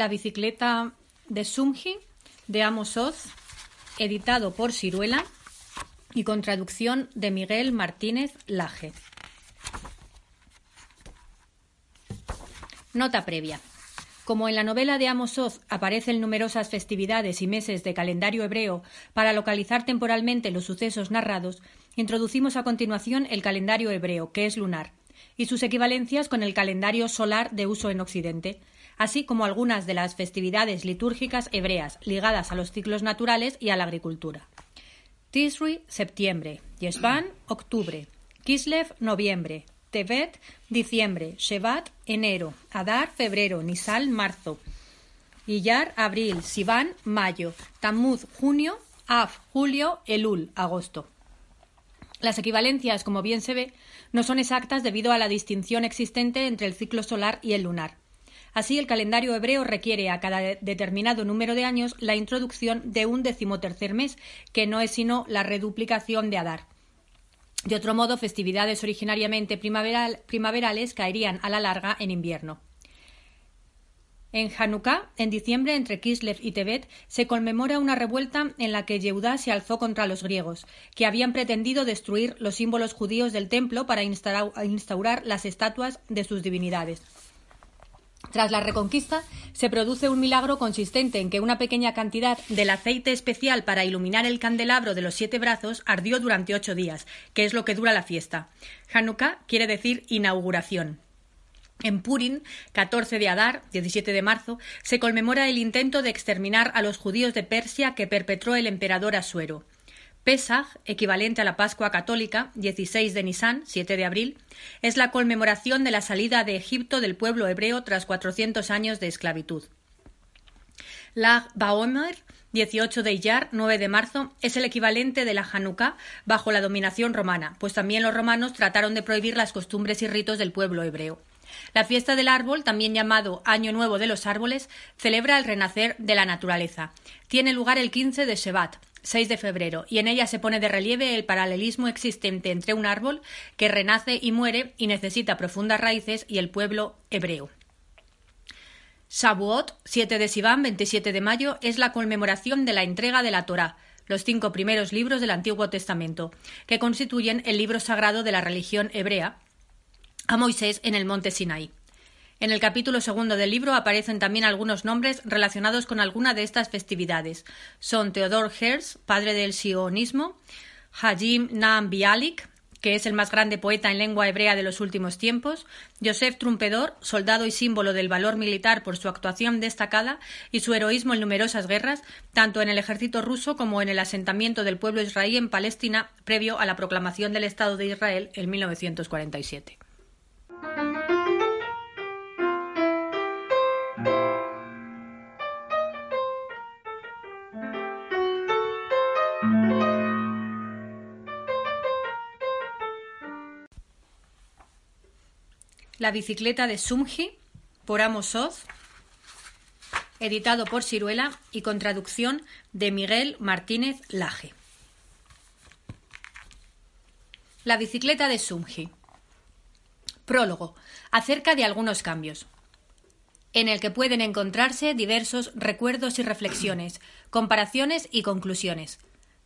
La bicicleta de Sumji de Amos Oz, editado por Ciruela y con traducción de Miguel Martínez Laje. Nota previa. Como en la novela de Amos Oz aparecen numerosas festividades y meses de calendario hebreo para localizar temporalmente los sucesos narrados, introducimos a continuación el calendario hebreo, que es lunar, y sus equivalencias con el calendario solar de uso en Occidente, así como algunas de las festividades litúrgicas hebreas ligadas a los ciclos naturales y a la agricultura. Tisri, septiembre, Yeshvan, octubre, Kislev, noviembre, Tevet, diciembre, Shevat, enero, Adar, febrero, Nisal, marzo, Iyar, abril, Sivan, mayo, Tammuz, junio, Av, julio, Elul, agosto. Las equivalencias, como bien se ve, no son exactas debido a la distinción existente entre el ciclo solar y el lunar. Así, el calendario hebreo requiere a cada determinado número de años la introducción de un decimotercer mes, que no es sino la reduplicación de Adar. De otro modo, festividades originariamente primaverales caerían a la larga en invierno. En Hanukkah, en diciembre, entre Kislev y Tebet, se conmemora una revuelta en la que Yehudá se alzó contra los griegos, que habían pretendido destruir los símbolos judíos del templo para instaurar las estatuas de sus divinidades. Tras la reconquista, se produce un milagro consistente en que una pequeña cantidad del aceite especial para iluminar el candelabro de los siete brazos ardió durante ocho días, que es lo que dura la fiesta. Hanukkah quiere decir inauguración. En Purim, 14 de Adar, 17 de marzo, se conmemora el intento de exterminar a los judíos de Persia que perpetró el emperador Asuero. Pesach, equivalente a la Pascua católica, 16 de Nisan, 7 de abril, es la conmemoración de la salida de Egipto del pueblo hebreo tras 400 años de esclavitud. Lag Baomer, 18 de Iyar, 9 de marzo, es el equivalente de la Hanukkah bajo la dominación romana, pues también los romanos trataron de prohibir las costumbres y ritos del pueblo hebreo. La fiesta del árbol, también llamado Año Nuevo de los Árboles, celebra el renacer de la naturaleza. Tiene lugar el 15 de Shevat, 6 de febrero, y en ella se pone de relieve el paralelismo existente entre un árbol que renace y muere y necesita profundas raíces y el pueblo hebreo. Shavuot, 7 de Sivan, 27 de mayo, es la conmemoración de la entrega de la Torá, los cinco primeros libros del Antiguo Testamento, que constituyen el libro sagrado de la religión hebrea, a Moisés en el monte Sinai. En el capítulo segundo del libro aparecen también algunos nombres relacionados con alguna de estas festividades. Son Theodor Herz, padre del sionismo, Hajim Naam Bialik, que es el más grande poeta en lengua hebrea de los últimos tiempos, Joseph Trumpedor, soldado y símbolo del valor militar por su actuación destacada y su heroísmo en numerosas guerras, tanto en el ejército ruso como en el asentamiento del pueblo israelí en Palestina previo a la proclamación del Estado de Israel en 1947. La bicicleta de Sumji, por Amos Oz, editado por Ciruela y con traducción de Miguel Martínez Laje. La bicicleta de Sumji. Prólogo. Acerca de algunos cambios. En el que pueden encontrarse diversos recuerdos y reflexiones, comparaciones y conclusiones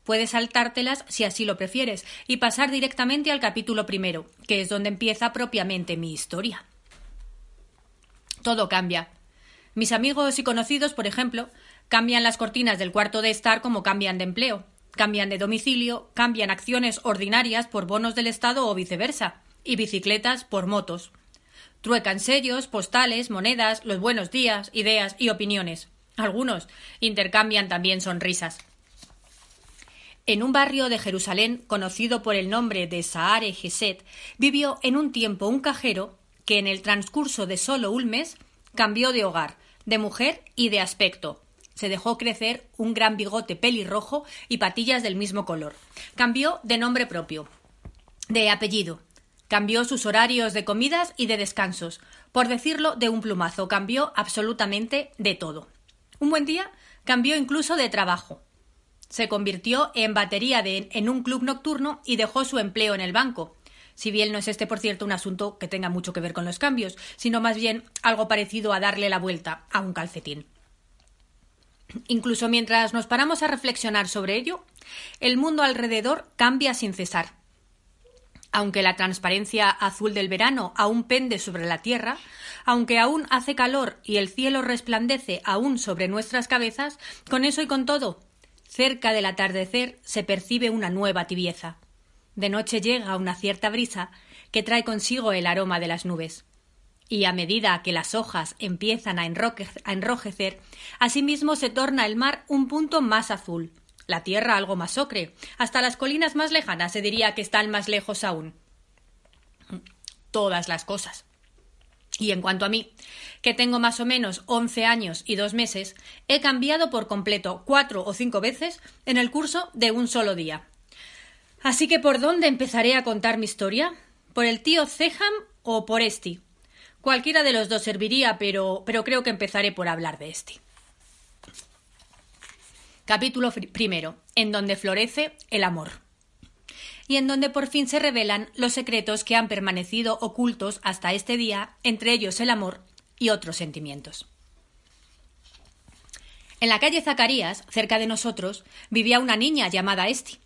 Puedes saltártelas si así lo prefieres y pasar directamente al capítulo primero, que es donde empieza propiamente mi historia. Todo cambia. Mis amigos y conocidos, por ejemplo, cambian las cortinas del cuarto de estar como cambian de empleo, cambian de domicilio, cambian acciones ordinarias por bonos del Estado o viceversa, y bicicletas por motos. Truecan sellos, postales, monedas, los buenos días, ideas y opiniones. Algunos intercambian también sonrisas. En un barrio de Jerusalén conocido por el nombre de Saare Geset, vivió en un tiempo un cajero que en el transcurso de solo un mes cambió de hogar, de mujer y de aspecto. Se dejó crecer un gran bigote pelirrojo y patillas del mismo color. Cambió de nombre propio, de apellido. Cambió sus horarios de comidas y de descansos. Por decirlo de un plumazo, cambió absolutamente de todo. Un buen día cambió incluso de trabajo. Se convirtió en batería de, en un club nocturno y dejó su empleo en el banco. si bien no es este, por cierto, un asunto que tenga mucho que ver con los cambios, sino más bien algo parecido a darle la vuelta a un calcetín. Incluso mientras nos paramos a reflexionar sobre ello, el mundo alrededor cambia sin cesar. Aunque la transparencia azul del verano aún pende sobre la tierra, aunque aún hace calor y el cielo resplandece aún sobre nuestras cabezas, con eso y con todo, cerca del atardecer se percibe una nueva tibieza. De noche llega una cierta brisa que trae consigo el aroma de las nubes. Y a medida que las hojas empiezan a, enrojecer, asimismo se torna el mar un punto más azul, la tierra algo más ocre, hasta las colinas más lejanas se diría que están más lejos aún. Todas las cosas. Y en cuanto a mí, que tengo más o menos once años y dos meses, he cambiado por completo cuatro o cinco veces en el curso de un solo día. Así que ¿por dónde empezaré a contar mi historia? ¿Por el tío Ceham o por Esti? Cualquiera de los dos serviría, pero, pero creo que empezaré por hablar de Esti. Capítulo primero, en donde florece el amor. Y en donde por fin se revelan los secretos que han permanecido ocultos hasta este día, entre ellos el amor y otros sentimientos. En la calle Zacarías, cerca de nosotros, vivía una niña llamada Esti.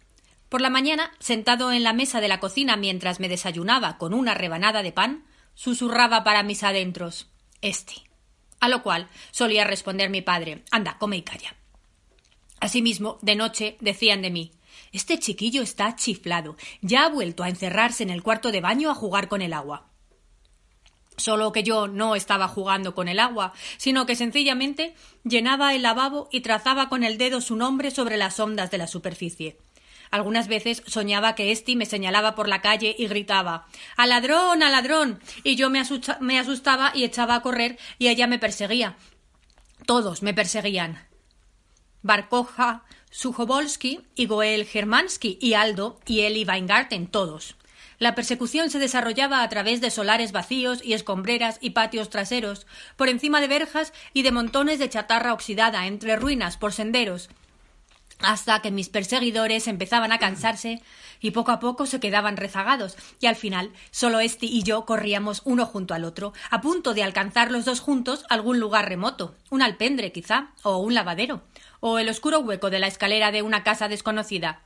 Por la mañana, sentado en la mesa de la cocina mientras me desayunaba con una rebanada de pan, susurraba para mis adentros Esti. A lo cual solía responder mi padre Anda, come y calla. Asimismo, de noche decían de mí Este chiquillo está chiflado. Ya ha vuelto a encerrarse en el cuarto de baño a jugar con el agua. Solo que yo no estaba jugando con el agua, sino que sencillamente llenaba el lavabo y trazaba con el dedo su nombre sobre las ondas de la superficie. Algunas veces soñaba que Esti me señalaba por la calle y gritaba ¡Al ladrón! ¡Al ladrón! y yo me, asustaba y echaba a correr y ella me perseguía. Todos me perseguían. Barkoja, Sujovolsky y Goel Germansky y Aldo y Eli Weingarten, todos. La persecución se desarrollaba a través de solares vacíos y escombreras y patios traseros, por encima de verjas y de montones de chatarra oxidada entre ruinas por senderos, hasta que mis perseguidores empezaban a cansarse y poco a poco se quedaban rezagados, y al final solo este y yo corríamos uno junto al otro, a punto de alcanzar los dos juntos algún lugar remoto, un alpendre quizá, o un lavadero, o el oscuro hueco de la escalera de una casa desconocida.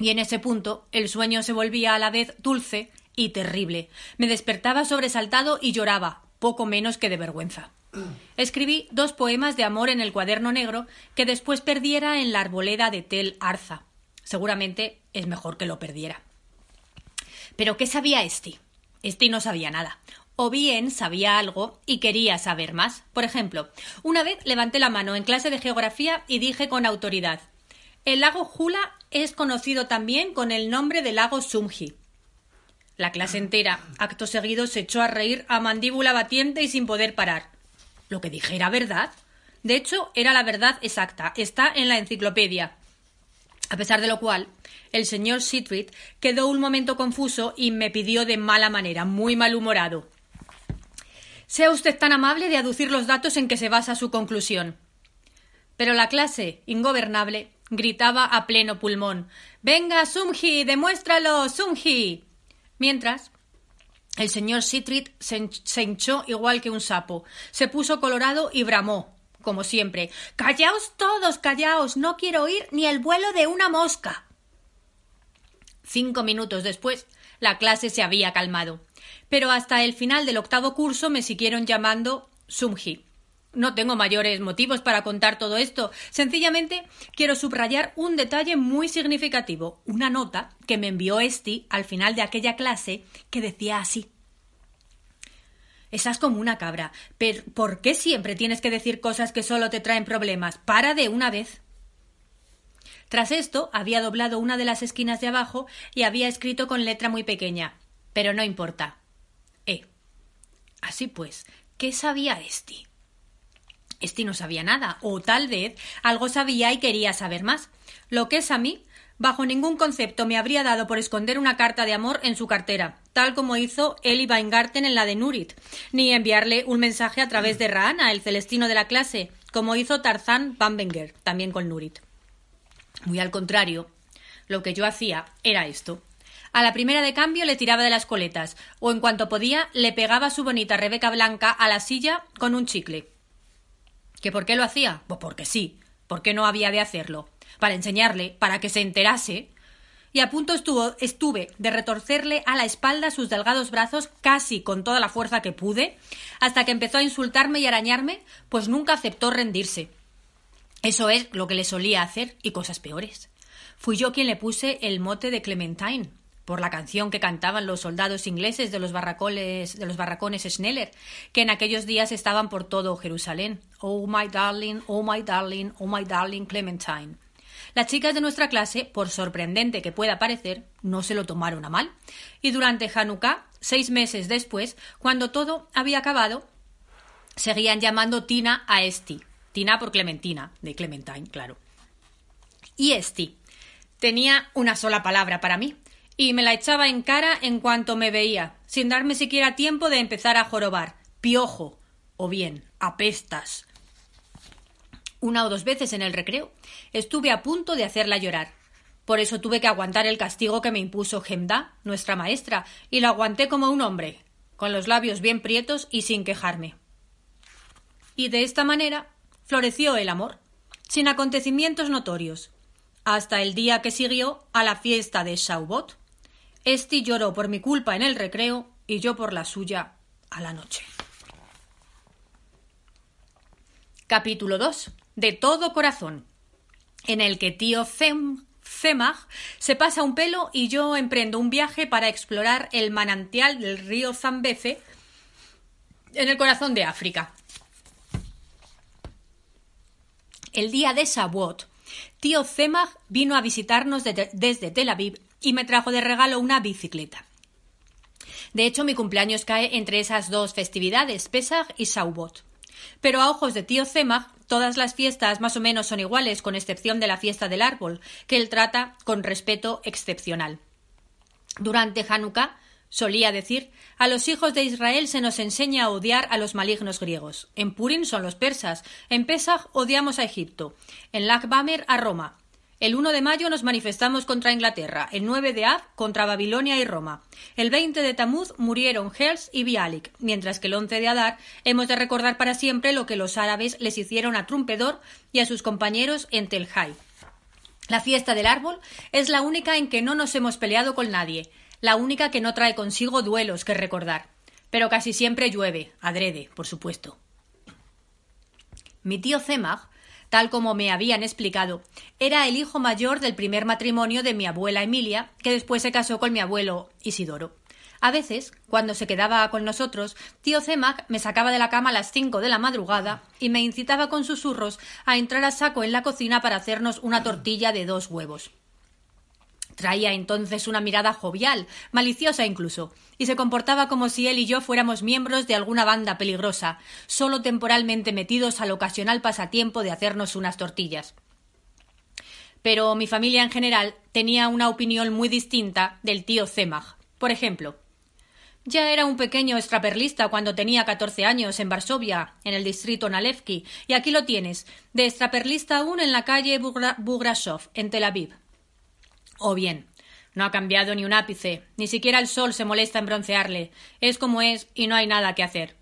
Y en ese punto el sueño se volvía a la vez dulce y terrible. Me despertaba sobresaltado y lloraba, poco menos que de vergüenza. Escribí dos poemas de amor en el cuaderno negro que después perdiera en la arboleda de Tel Arza. Seguramente es mejor que lo perdiera. Pero ¿qué sabía Esti? Esti no sabía nada. O bien sabía algo y quería saber más. Por ejemplo, una vez levanté la mano en clase de geografía y dije con autoridad El lago Jula es conocido también con el nombre de lago Sumji. La clase entera, acto seguido, se echó a reír a mandíbula batiente y sin poder parar. Lo que dije era verdad. De hecho, era la verdad exacta. Está en la enciclopedia. A pesar de lo cual, el señor Sitrit quedó un momento confuso y me pidió de mala manera, muy malhumorado. Sea usted tan amable de aducir los datos en que se basa su conclusión. Pero la clase, ingobernable, gritaba a pleno pulmón Venga, Sumji, demuéstralo, Sumji. Mientras, el señor Sitrit se hinchó igual que un sapo, se puso colorado y bramó, como siempre Callaos todos, callaos. No quiero oír ni el vuelo de una mosca. Cinco minutos después, la clase se había calmado. Pero hasta el final del octavo curso me siguieron llamando Sumji. No tengo mayores motivos para contar todo esto. Sencillamente quiero subrayar un detalle muy significativo, una nota que me envió Esti al final de aquella clase que decía así. Estás como una cabra. Pero ¿por qué siempre tienes que decir cosas que solo te traen problemas? Para de una vez. Tras esto, había doblado una de las esquinas de abajo y había escrito con letra muy pequeña. Pero no importa. Eh. Así pues, ¿qué sabía Esti? Este no sabía nada, o tal vez algo sabía y quería saber más. Lo que es a mí, bajo ningún concepto me habría dado por esconder una carta de amor en su cartera, tal como hizo Eli Weingarten en la de Nurit, ni enviarle un mensaje a través de Raana, el celestino de la clase, como hizo Tarzán Bambenger, también con Nurit. Muy al contrario, lo que yo hacía era esto. A la primera de cambio le tiraba de las coletas, o en cuanto podía le pegaba su bonita Rebeca blanca a la silla con un chicle. ¿Que por qué lo hacía? Pues porque sí. ¿Por qué no había de hacerlo? Para enseñarle, para que se enterase. Y a punto estuvo, estuve de retorcerle a la espalda sus delgados brazos casi con toda la fuerza que pude, hasta que empezó a insultarme y arañarme, pues nunca aceptó rendirse. Eso es lo que le solía hacer y cosas peores. Fui yo quien le puse el mote de Clementine, por la canción que cantaban los soldados ingleses de los, barracones, de los barracones Schneller, que en aquellos días estaban por todo Jerusalén. Oh my darling, oh my darling, oh my darling Clementine. Las chicas de nuestra clase, por sorprendente que pueda parecer, no se lo tomaron a mal, y durante Hanukkah, seis meses después, cuando todo había acabado, seguían llamando Tina a Esti, Tina por Clementina, de Clementine, claro. Y Esti tenía una sola palabra para mí, y me la echaba en cara en cuanto me veía, sin darme siquiera tiempo de empezar a jorobar. Piojo. O bien, apestas. Una o dos veces en el recreo estuve a punto de hacerla llorar. Por eso tuve que aguantar el castigo que me impuso Gemda, nuestra maestra, y lo aguanté como un hombre, con los labios bien prietos y sin quejarme. Y de esta manera floreció el amor, sin acontecimientos notorios, hasta el día que siguió a la fiesta de Shaubot. Esti lloró por mi culpa en el recreo y yo por la suya a la noche. Capítulo 2. De todo corazón. En el que tío Zemag se pasa un pelo y yo emprendo un viaje para explorar el manantial del río Zambeze en el corazón de África. El día de Shavuot, tío Zemag vino a visitarnos desde Tel Aviv y me trajo de regalo una bicicleta. De hecho, mi cumpleaños cae entre esas dos festividades, Pesach y Shavuot. Pero a ojos de tío Zemag, todas las fiestas más o menos son iguales, con excepción de la fiesta del árbol, que él trata con respeto excepcional. Durante Hanukkah Solía decir A los hijos de Israel se nos enseña a odiar a los malignos griegos. En Purim son los persas. En Pesach odiamos a Egipto. En Lachbamer a Roma. El 1 de mayo nos manifestamos contra Inglaterra, el 9 de Av contra Babilonia y Roma. El 20 de Tamuz murieron Hers y Bialik, mientras que el 11 de Adar hemos de recordar para siempre lo que los árabes les hicieron a Trumpedor y a sus compañeros en Tel Hai. La fiesta del árbol es la única en que no nos hemos peleado con nadie la única que no trae consigo duelos que recordar. Pero casi siempre llueve, adrede, por supuesto. Mi tío Zemag, tal como me habían explicado, era el hijo mayor del primer matrimonio de mi abuela Emilia, que después se casó con mi abuelo Isidoro. A veces, cuando se quedaba con nosotros, tío Zemag me sacaba de la cama a las cinco de la madrugada y me incitaba con susurros a entrar a saco en la cocina para hacernos una tortilla de dos huevos. Traía entonces una mirada jovial, maliciosa incluso, y se comportaba como si él y yo fuéramos miembros de alguna banda peligrosa, solo temporalmente metidos al ocasional pasatiempo de hacernos unas tortillas. Pero mi familia en general tenía una opinión muy distinta del tío Zemag. Por ejemplo, ya era un pequeño extraperlista cuando tenía catorce años en Varsovia, en el distrito Nalevki, y aquí lo tienes, de extraperlista aún en la calle Bugrashov, en Tel Aviv. O bien, no ha cambiado ni un ápice, ni siquiera el sol se molesta en broncearle. Es como es y no hay nada que hacer.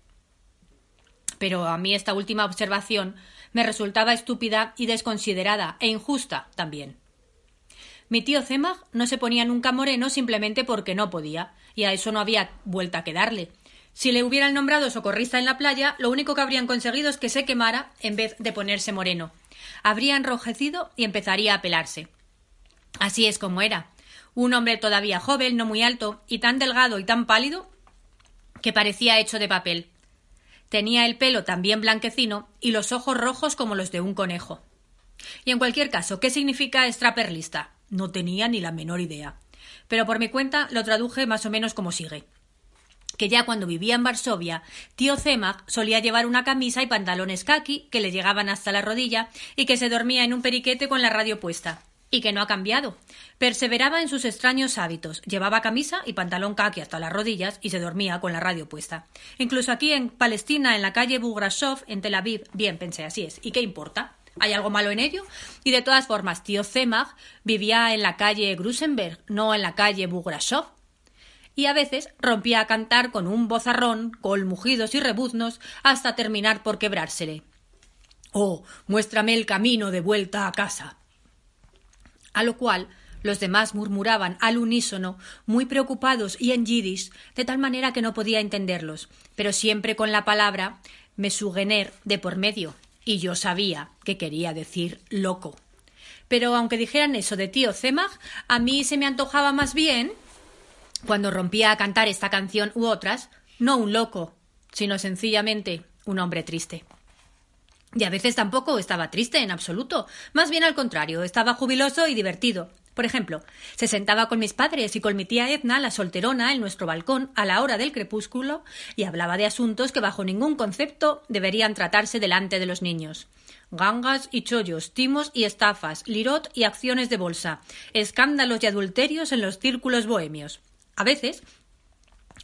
Pero a mí esta última observación me resultaba estúpida y desconsiderada e injusta también. Mi tío Zemag no se ponía nunca moreno simplemente porque no podía, y a eso no había vuelta que darle. Si le hubieran nombrado socorrista en la playa, lo único que habrían conseguido es que se quemara en vez de ponerse moreno. Habría enrojecido y empezaría a pelarse. Así es como era. Un hombre todavía joven, no muy alto, y tan delgado y tan pálido que parecía hecho de papel. Tenía el pelo también blanquecino y los ojos rojos como los de un conejo. Y en cualquier caso, ¿qué significa extraperlista? No tenía ni la menor idea. Pero por mi cuenta lo traduje más o menos como sigue que ya cuando vivía en Varsovia, tío Zemag solía llevar una camisa y pantalones kaki que le llegaban hasta la rodilla y que se dormía en un periquete con la radio puesta y que no ha cambiado. Perseveraba en sus extraños hábitos, llevaba camisa y pantalón caqui hasta las rodillas y se dormía con la radio puesta. Incluso aquí en Palestina, en la calle Bugrashov, en Tel Aviv, bien pensé, así es. ¿Y qué importa? ¿Hay algo malo en ello? Y de todas formas, tío Zemag vivía en la calle Grusenberg, no en la calle Bugrashov. Y a veces rompía a cantar con un bozarrón, con mugidos y rebuznos, hasta terminar por quebrársele. Oh, muéstrame el camino de vuelta a casa. A lo cual los demás murmuraban al unísono, muy preocupados y en yiddish, de tal manera que no podía entenderlos, pero siempre con la palabra mesugener de por medio, y yo sabía que quería decir loco. Pero aunque dijeran eso de tío Zemag, a mí se me antojaba más bien, cuando rompía a cantar esta canción u otras, no un loco, sino sencillamente un hombre triste. Y a veces tampoco estaba triste en absoluto, más bien al contrario, estaba jubiloso y divertido, por ejemplo, se sentaba con mis padres y con mi tía Edna, la solterona, en nuestro balcón a la hora del crepúsculo y hablaba de asuntos que bajo ningún concepto deberían tratarse delante de los niños. Gangas y chollos, timos y estafas, lirot y acciones de bolsa, escándalos y adulterios en los círculos bohemios. A veces,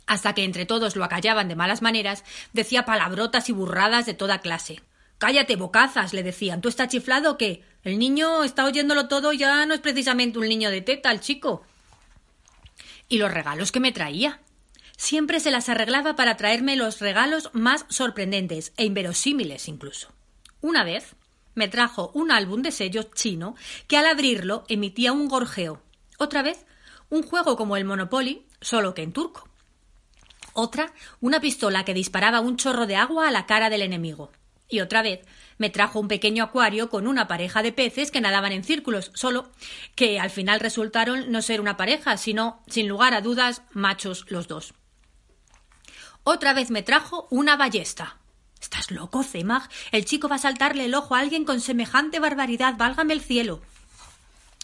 hasta que entre todos lo acallaban de malas maneras, decía palabrotas y burradas de toda clase. Cállate, bocazas, le decían. ¿Tú estás chiflado o qué? El niño está oyéndolo todo ya no es precisamente un niño de teta, el chico. Y los regalos que me traía. Siempre se las arreglaba para traerme los regalos más sorprendentes e inverosímiles incluso. Una vez me trajo un álbum de sellos chino que al abrirlo emitía un gorjeo. Otra vez, un juego como el Monopoly, solo que en turco. Otra, una pistola que disparaba un chorro de agua a la cara del enemigo. Y otra vez me trajo un pequeño acuario con una pareja de peces que nadaban en círculos, solo que al final resultaron no ser una pareja, sino, sin lugar a dudas, machos los dos. Otra vez me trajo una ballesta. ¿Estás loco, Zemag? El chico va a saltarle el ojo a alguien con semejante barbaridad, válgame el cielo.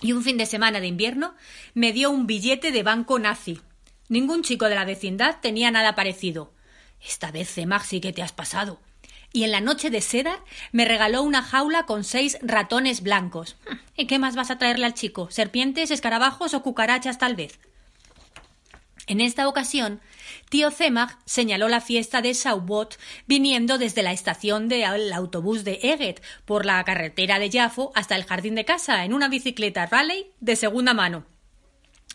Y un fin de semana de invierno me dio un billete de banco nazi. Ningún chico de la vecindad tenía nada parecido. Esta vez, Zemag, sí que te has pasado y en la noche de seda me regaló una jaula con seis ratones blancos. ¿Y qué más vas a traerle al chico? ¿Serpientes, escarabajos o cucarachas tal vez? En esta ocasión, tío Zemag señaló la fiesta de Saubot viniendo desde la estación del autobús de Eget por la carretera de Jafo hasta el jardín de casa en una bicicleta Raleigh de segunda mano.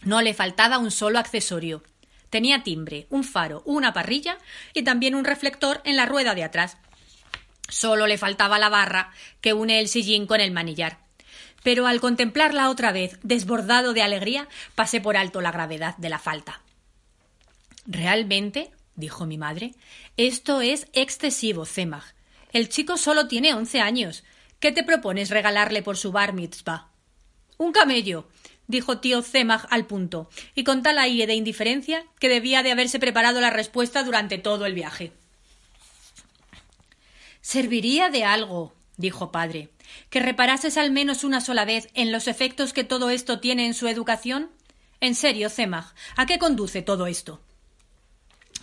No le faltaba un solo accesorio. Tenía timbre, un faro, una parrilla y también un reflector en la rueda de atrás. Solo le faltaba la barra que une el sillín con el manillar. Pero al contemplarla otra vez, desbordado de alegría, pasé por alto la gravedad de la falta. Realmente, dijo mi madre, esto es excesivo, Zemag. El chico solo tiene once años. ¿Qué te propones regalarle por su bar mitzvah? Un camello, dijo tío Zemag al punto, y con tal aire de indiferencia que debía de haberse preparado la respuesta durante todo el viaje. Serviría de algo, dijo padre, que reparases al menos una sola vez en los efectos que todo esto tiene en su educación. En serio, Zemag, ¿a qué conduce todo esto?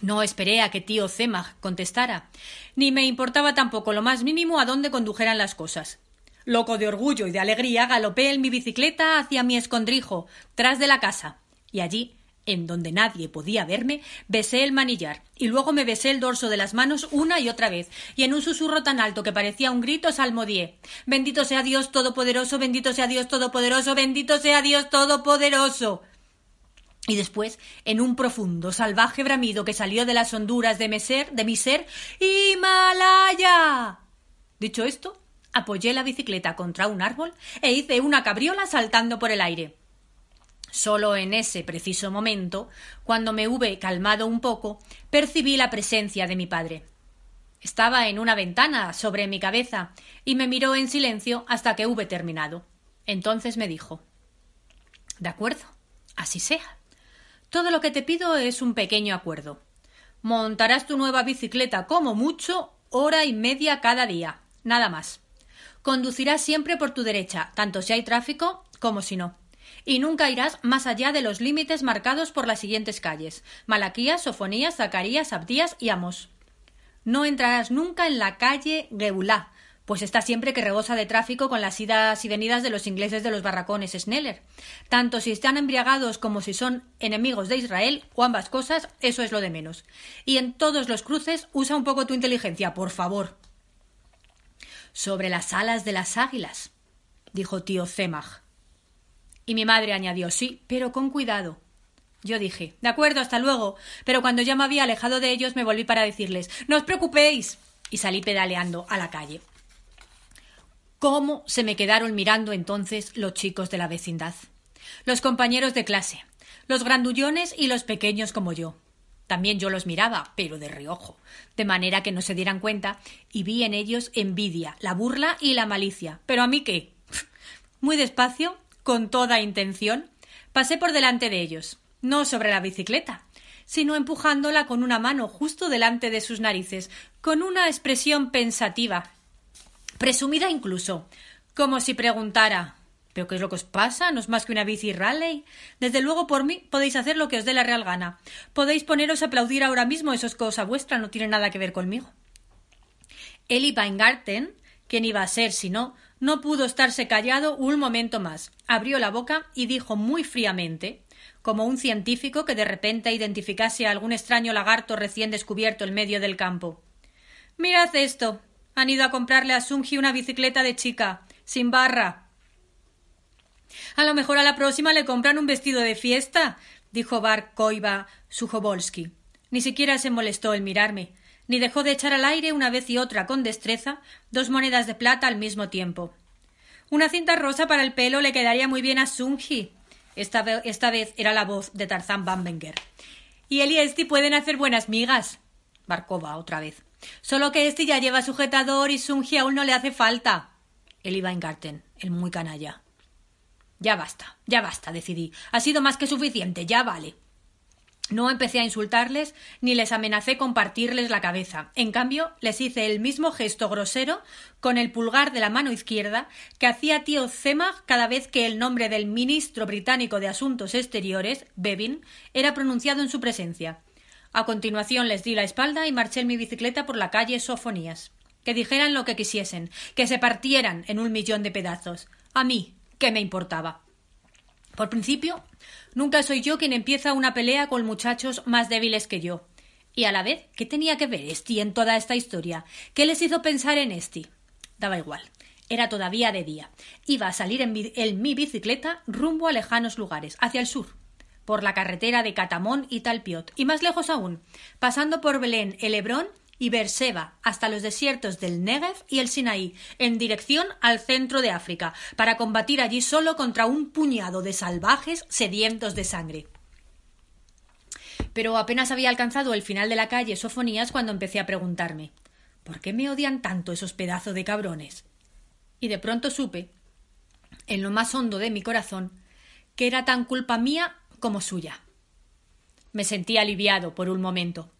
No esperé a que tío Zemag contestara, ni me importaba tampoco lo más mínimo a dónde condujeran las cosas. Loco de orgullo y de alegría, galopé en mi bicicleta hacia mi escondrijo, tras de la casa, y allí en donde nadie podía verme, besé el manillar y luego me besé el dorso de las manos una y otra vez, y en un susurro tan alto que parecía un grito salmodié Bendito sea Dios Todopoderoso, bendito sea Dios Todopoderoso, bendito sea Dios Todopoderoso. Y después, en un profundo, salvaje bramido que salió de las honduras de mi ser, de mi ser, ¡Himalaya! Dicho esto, apoyé la bicicleta contra un árbol e hice una cabriola saltando por el aire. Solo en ese preciso momento, cuando me hube calmado un poco, percibí la presencia de mi padre. Estaba en una ventana sobre mi cabeza y me miró en silencio hasta que hube terminado. Entonces me dijo De acuerdo, así sea. Todo lo que te pido es un pequeño acuerdo. Montarás tu nueva bicicleta como mucho hora y media cada día, nada más. Conducirás siempre por tu derecha, tanto si hay tráfico como si no y nunca irás más allá de los límites marcados por las siguientes calles Malaquías, Sofonías, Zacarías, Abdías y Amos. No entrarás nunca en la calle Geulá, pues está siempre que rebosa de tráfico con las idas y venidas de los ingleses de los barracones Schneller. Tanto si están embriagados como si son enemigos de Israel, o ambas cosas, eso es lo de menos. Y en todos los cruces usa un poco tu inteligencia, por favor. sobre las alas de las águilas, dijo tío Zemach. Y mi madre añadió sí, pero con cuidado. Yo dije De acuerdo, hasta luego. Pero cuando ya me había alejado de ellos me volví para decirles No os preocupéis. y salí pedaleando a la calle. ¿Cómo se me quedaron mirando entonces los chicos de la vecindad? Los compañeros de clase, los grandullones y los pequeños como yo. También yo los miraba, pero de reojo, de manera que no se dieran cuenta, y vi en ellos envidia, la burla y la malicia. ¿Pero a mí qué? Muy despacio, con toda intención, pasé por delante de ellos, no sobre la bicicleta, sino empujándola con una mano justo delante de sus narices, con una expresión pensativa, presumida incluso, como si preguntara ¿Pero qué es lo que os pasa? ¿No es más que una bici rally? Desde luego, por mí, podéis hacer lo que os dé la real gana. Podéis poneros a aplaudir ahora mismo, eso es cosa vuestra, no tiene nada que ver conmigo. Eli Weingarten, quien iba a ser si no, no pudo estarse callado un momento más. Abrió la boca y dijo muy fríamente, como un científico que de repente identificase a algún extraño lagarto recién descubierto en medio del campo. Mirad esto. Han ido a comprarle a Sunji una bicicleta de chica, sin barra, a lo mejor a la próxima le compran un vestido de fiesta, dijo Bar Koiva Sujovolsky. Ni siquiera se molestó en mirarme, ni dejó de echar al aire una vez y otra con destreza dos monedas de plata al mismo tiempo. Una cinta rosa para el pelo le quedaría muy bien a Sunji. Esta, esta vez era la voz de Tarzán Bambenger. Y él y Esti pueden hacer buenas migas. Barkova otra vez. Solo que Esti ya lleva sujetador y Sunji aún no le hace falta. Eli Weingarten, el muy canalla. Ya basta, ya basta, decidí. Ha sido más que suficiente, ya vale. No empecé a insultarles ni les amenacé con partirles la cabeza. En cambio, les hice el mismo gesto grosero con el pulgar de la mano izquierda que hacía tío Zemach cada vez que el nombre del ministro británico de Asuntos Exteriores, Bevin, era pronunciado en su presencia. A continuación les di la espalda y marché en mi bicicleta por la calle Sofonías. Que dijeran lo que quisiesen, que se partieran en un millón de pedazos. A mí, ¿Qué me importaba? Por principio, nunca soy yo quien empieza una pelea con muchachos más débiles que yo. Y a la vez, ¿qué tenía que ver Esti en toda esta historia? ¿Qué les hizo pensar en Esti? Daba igual. Era todavía de día. Iba a salir en, mi bicicleta rumbo a lejanos lugares, hacia el sur, por la carretera de Catamón y Talpiot, y más lejos aún, pasando por Belén, el Hebrón y Berseba hasta los desiertos del Negev y el Sinaí, en dirección al centro de África, para combatir allí solo contra un puñado de salvajes sedientos de sangre. Pero apenas había alcanzado el final de la calle Sofonías cuando empecé a preguntarme ¿Por qué me odian tanto esos pedazos de cabrones? Y de pronto supe, en lo más hondo de mi corazón, que era tan culpa mía como suya. Me sentí aliviado por un momento.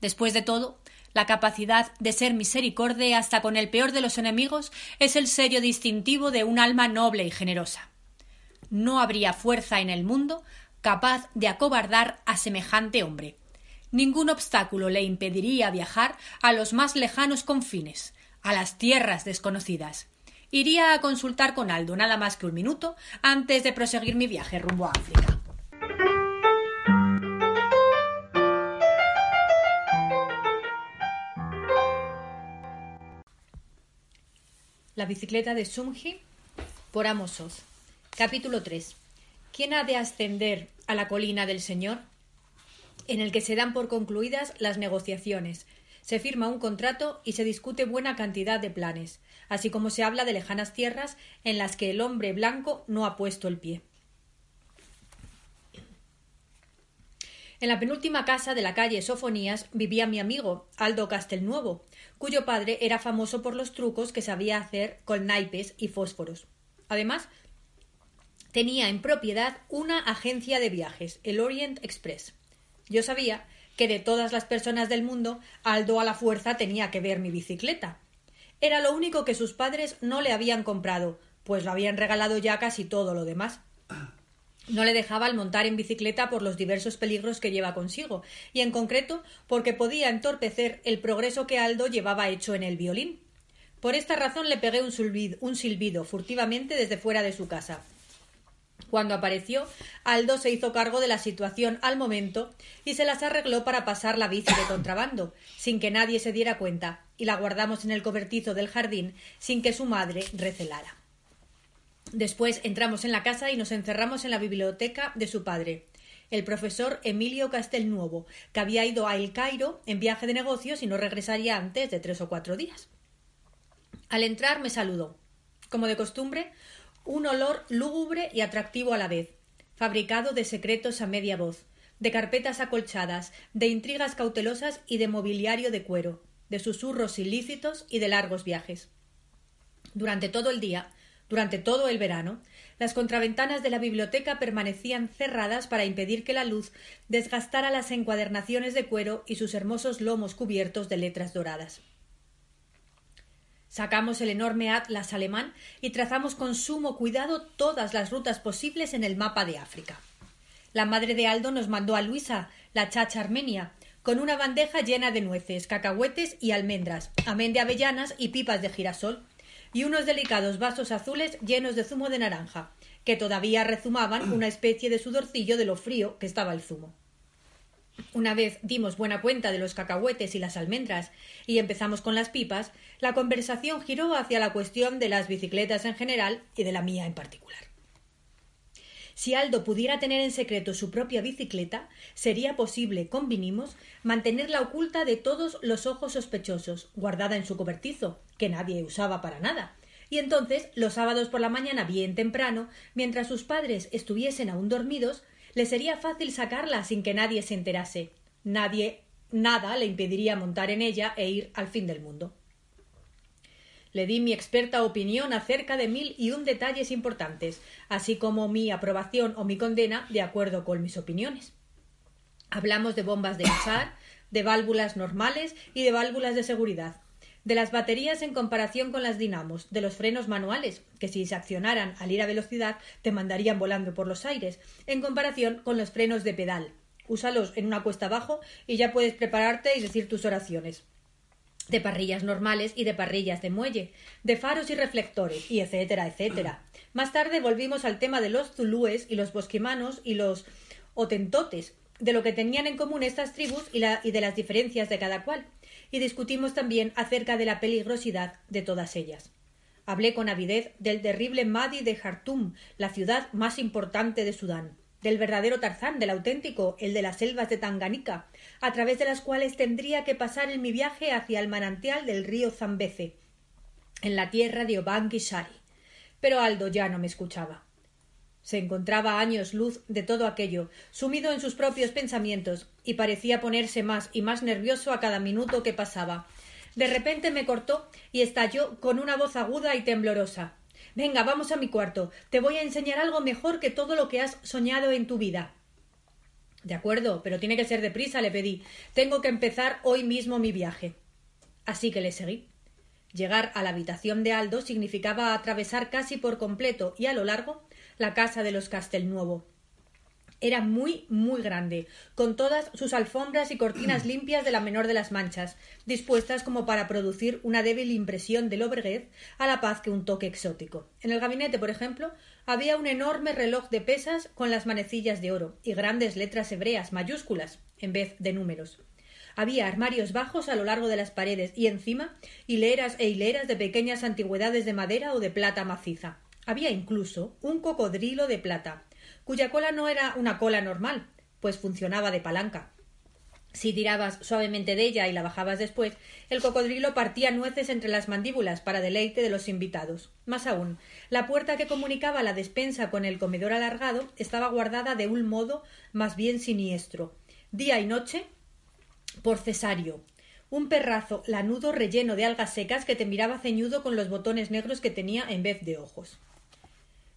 Después de todo, la capacidad de ser misericordia hasta con el peor de los enemigos es el sello distintivo de un alma noble y generosa. No habría fuerza en el mundo capaz de acobardar a semejante hombre. Ningún obstáculo le impediría viajar a los más lejanos confines, a las tierras desconocidas. Iría a consultar con Aldo nada más que un minuto antes de proseguir mi viaje rumbo a África. La bicicleta de Sumji por Capítulo 3. ¿Quién ha de ascender a la colina del Señor? En el que se dan por concluidas las negociaciones, se firma un contrato y se discute buena cantidad de planes, así como se habla de lejanas tierras en las que el hombre blanco no ha puesto el pie. En la penúltima casa de la calle Sofonías vivía mi amigo Aldo Castelnuovo, cuyo padre era famoso por los trucos que sabía hacer con naipes y fósforos. Además, tenía en propiedad una agencia de viajes, el Orient Express. Yo sabía que de todas las personas del mundo, Aldo a la fuerza tenía que ver mi bicicleta. Era lo único que sus padres no le habían comprado, pues lo habían regalado ya casi todo lo demás. No le dejaba el montar en bicicleta por los diversos peligros que lleva consigo, y en concreto porque podía entorpecer el progreso que Aldo llevaba hecho en el violín. Por esta razón le pegué un silbido, un silbido furtivamente desde fuera de su casa. Cuando apareció, Aldo se hizo cargo de la situación al momento y se las arregló para pasar la bici de contrabando, sin que nadie se diera cuenta, y la guardamos en el cobertizo del jardín sin que su madre recelara. Después entramos en la casa y nos encerramos en la biblioteca de su padre, el profesor Emilio Castelnuovo, que había ido a El Cairo en viaje de negocios y no regresaría antes de tres o cuatro días. Al entrar me saludó. Como de costumbre, un olor lúgubre y atractivo a la vez, fabricado de secretos a media voz, de carpetas acolchadas, de intrigas cautelosas y de mobiliario de cuero, de susurros ilícitos y de largos viajes. Durante todo el día, durante todo el verano, las contraventanas de la biblioteca permanecían cerradas para impedir que la luz desgastara las encuadernaciones de cuero y sus hermosos lomos cubiertos de letras doradas. Sacamos el enorme atlas alemán y trazamos con sumo cuidado todas las rutas posibles en el mapa de África. La madre de Aldo nos mandó a Luisa, la chacha armenia, con una bandeja llena de nueces, cacahuetes y almendras, amén de avellanas y pipas de girasol, y unos delicados vasos azules llenos de zumo de naranja, que todavía rezumaban una especie de sudorcillo de lo frío que estaba el zumo. Una vez dimos buena cuenta de los cacahuetes y las almendras y empezamos con las pipas, la conversación giró hacia la cuestión de las bicicletas en general y de la mía en particular. Si Aldo pudiera tener en secreto su propia bicicleta, sería posible, convinimos, mantenerla oculta de todos los ojos sospechosos, guardada en su cobertizo, que nadie usaba para nada. Y entonces, los sábados por la mañana bien temprano, mientras sus padres estuviesen aún dormidos, le sería fácil sacarla sin que nadie se enterase. Nadie, nada le impediría montar en ella e ir al fin del mundo. Le di mi experta opinión acerca de mil y un detalles importantes, así como mi aprobación o mi condena de acuerdo con mis opiniones. Hablamos de bombas de usar, de válvulas normales y de válvulas de seguridad, de las baterías en comparación con las dinamos, de los frenos manuales, que si se accionaran al ir a velocidad te mandarían volando por los aires, en comparación con los frenos de pedal. Úsalos en una cuesta abajo y ya puedes prepararte y decir tus oraciones. De parrillas normales y de parrillas de muelle, de faros y reflectores, y etcétera, etcétera. Más tarde volvimos al tema de los zulúes y los bosquimanos y los otentotes, de lo que tenían en común estas tribus y, y de las diferencias de cada cual y discutimos también acerca de la peligrosidad de todas ellas. Hablé con avidez del terrible Mahdi de Jartum, la ciudad más importante de Sudán, del verdadero Tarzán, del auténtico, el de las selvas de Tanganica, a través de las cuales tendría que pasar en mi viaje hacia el manantial del río Zambeze, en la tierra de Obangi Shari. Pero Aldo ya no me escuchaba. Se encontraba años luz de todo aquello, sumido en sus propios pensamientos, y parecía ponerse más y más nervioso a cada minuto que pasaba. De repente me cortó y estalló con una voz aguda y temblorosa. Venga, vamos a mi cuarto. Te voy a enseñar algo mejor que todo lo que has soñado en tu vida. De acuerdo, pero tiene que ser deprisa, le pedí. Tengo que empezar hoy mismo mi viaje. Así que le seguí. Llegar a la habitación de Aldo significaba atravesar casi por completo y a lo largo la casa de los Castelnuovo. Era muy, muy grande, con todas sus alfombras y cortinas limpias de la menor de las manchas, dispuestas como para producir una débil impresión de lobreguez a la paz que un toque exótico. En el gabinete, por ejemplo, había un enorme reloj de pesas con las manecillas de oro y grandes letras hebreas mayúsculas en vez de números. Había armarios bajos a lo largo de las paredes y encima hileras e hileras de pequeñas antigüedades de madera o de plata maciza. Había incluso un cocodrilo de plata, cuya cola no era una cola normal, pues funcionaba de palanca. Si tirabas suavemente de ella y la bajabas después, el cocodrilo partía nueces entre las mandíbulas para deleite de los invitados. Más aún, la puerta que comunicaba la despensa con el comedor alargado estaba guardada de un modo más bien siniestro. Día y noche por cesario, un perrazo lanudo relleno de algas secas que te miraba ceñudo con los botones negros que tenía en vez de ojos.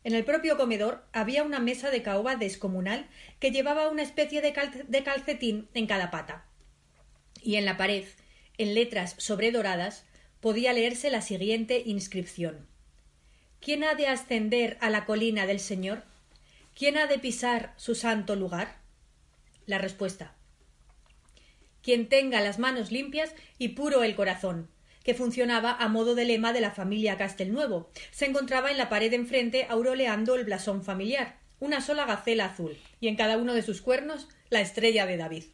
En el propio comedor había una mesa de caoba descomunal que llevaba una especie de, calcetín en cada pata. Y en la pared, en letras sobredoradas, podía leerse la siguiente inscripción ¿Quién ha de ascender a la colina del Señor? ¿Quién ha de pisar su santo lugar? La respuesta Quien tenga las manos limpias y puro el corazón, que funcionaba a modo de lema de la familia Castelnuevo. Se encontraba en la pared enfrente auroleando el blasón familiar. una sola gacela azul, y en cada uno de sus cuernos la estrella de David.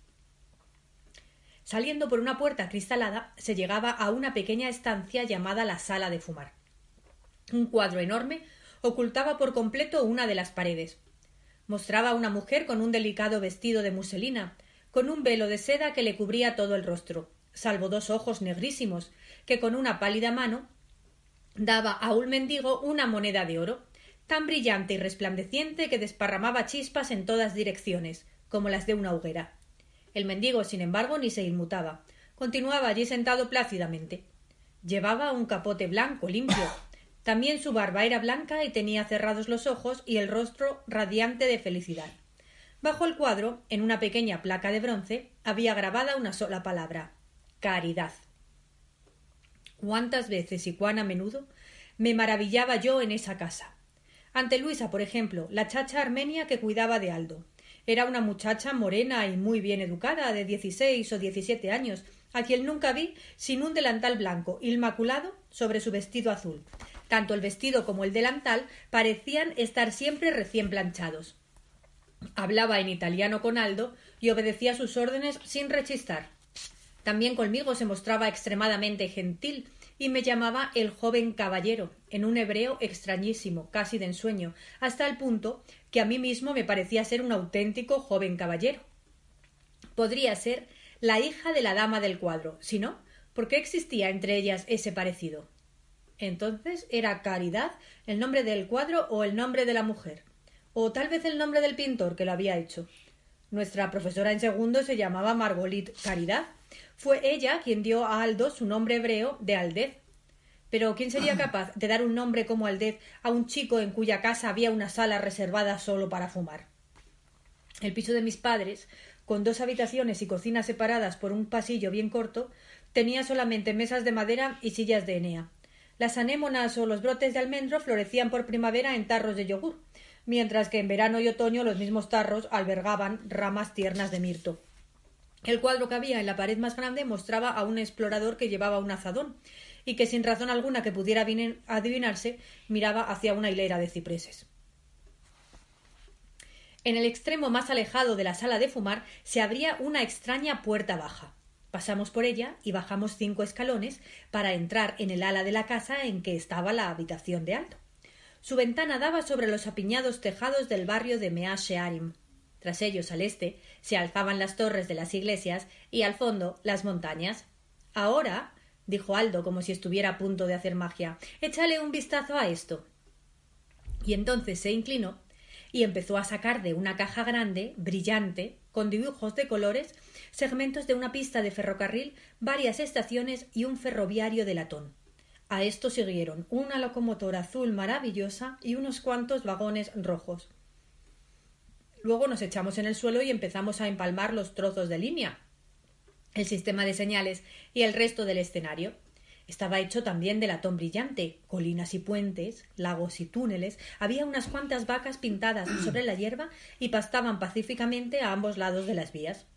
Saliendo por una puerta cristalada, se llegaba a una pequeña estancia llamada la sala de fumar. Un cuadro enorme ocultaba por completo una de las paredes. Mostraba a una mujer con un delicado vestido de muselina, con un velo de seda que le cubría todo el rostro, salvo dos ojos negrísimos, que con una pálida mano daba a un mendigo una moneda de oro, tan brillante y resplandeciente que desparramaba chispas en todas direcciones, como las de una hoguera. El mendigo, sin embargo, ni se inmutaba. Continuaba allí sentado plácidamente. Llevaba un capote blanco, limpio. También su barba era blanca y tenía cerrados los ojos y el rostro radiante de felicidad. Bajo el cuadro, en una pequeña placa de bronce, había grabada una sola palabra caridad. Cuántas veces y cuán a menudo me maravillaba yo en esa casa. Ante Luisa, por ejemplo, la chacha armenia que cuidaba de Aldo. Era una muchacha morena y muy bien educada, de dieciséis o diecisiete años, a quien nunca vi sin un delantal blanco, inmaculado, sobre su vestido azul. Tanto el vestido como el delantal parecían estar siempre recién planchados. Hablaba en italiano con Aldo y obedecía sus órdenes sin rechistar. También conmigo se mostraba extremadamente gentil y me llamaba el joven caballero, en un hebreo extrañísimo, casi de ensueño, hasta el punto que a mí mismo me parecía ser un auténtico joven caballero. Podría ser la hija de la dama del cuadro, si no, ¿por qué existía entre ellas ese parecido? Entonces era Caridad el nombre del cuadro o el nombre de la mujer, o tal vez el nombre del pintor que lo había hecho. Nuestra profesora en segundo se llamaba Margolit Caridad, fue ella quien dio a Aldo su nombre hebreo de Aldez. Pero ¿quién sería capaz de dar un nombre como Aldez a un chico en cuya casa había una sala reservada solo para fumar? El piso de mis padres, con dos habitaciones y cocinas separadas por un pasillo bien corto, tenía solamente mesas de madera y sillas de enea. Las anémonas o los brotes de almendro florecían por primavera en tarros de yogur, mientras que en verano y otoño los mismos tarros albergaban ramas tiernas de mirto. El cuadro que había en la pared más grande mostraba a un explorador que llevaba un azadón y que sin razón alguna que pudiera adivinarse miraba hacia una hilera de cipreses. En el extremo más alejado de la sala de fumar se abría una extraña puerta baja. Pasamos por ella y bajamos cinco escalones para entrar en el ala de la casa en que estaba la habitación de Aldo. Su ventana daba sobre los apiñados tejados del barrio de Mea Shearim, tras ellos, al este, se alzaban las torres de las iglesias y al fondo las montañas. Ahora, dijo Aldo como si estuviera a punto de hacer magia, échale un vistazo a esto. Y entonces se inclinó y empezó a sacar de una caja grande, brillante, con dibujos de colores, segmentos de una pista de ferrocarril, varias estaciones y un ferroviario de latón. A esto siguieron una locomotora azul maravillosa y unos cuantos vagones rojos. Luego nos echamos en el suelo y empezamos a empalmar los trozos de línea, el sistema de señales y el resto del escenario. Estaba hecho también de latón brillante, colinas y puentes, lagos y túneles, había unas cuantas vacas pintadas sobre la hierba y pastaban pacíficamente a ambos lados de las vías.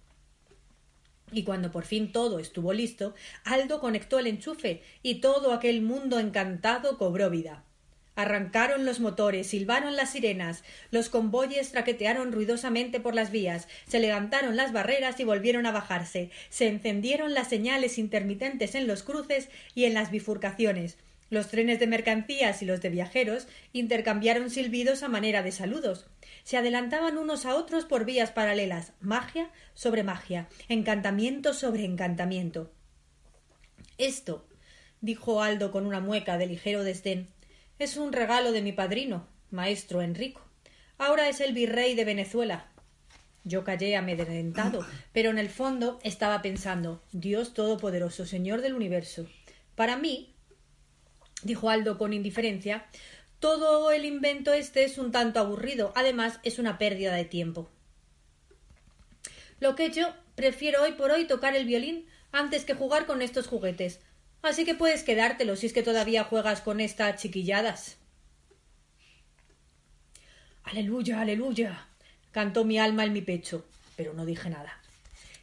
Y cuando por fin todo estuvo listo, Aldo conectó el enchufe y todo aquel mundo encantado cobró vida. Arrancaron los motores, silbaron las sirenas, los convoyes traquetearon ruidosamente por las vías, se levantaron las barreras y volvieron a bajarse, se encendieron las señales intermitentes en los cruces y en las bifurcaciones. Los trenes de mercancías y los de viajeros intercambiaron silbidos a manera de saludos. Se adelantaban unos a otros por vías paralelas, magia sobre magia, encantamiento sobre encantamiento. Esto, dijo Aldo con una mueca de ligero desdén, es un regalo de mi padrino, maestro Enrico. Ahora es el virrey de Venezuela. Yo callé amedrentado, pero en el fondo estaba pensando Dios Todopoderoso, Señor del universo. Para mí, dijo Aldo con indiferencia, todo el invento este es un tanto aburrido. Además, es una pérdida de tiempo. Lo que yo prefiero hoy por hoy tocar el violín antes que jugar con estos juguetes. Así que puedes quedártelo si es que todavía juegas con estas chiquilladas. Aleluya, aleluya. cantó mi alma en mi pecho, pero no dije nada.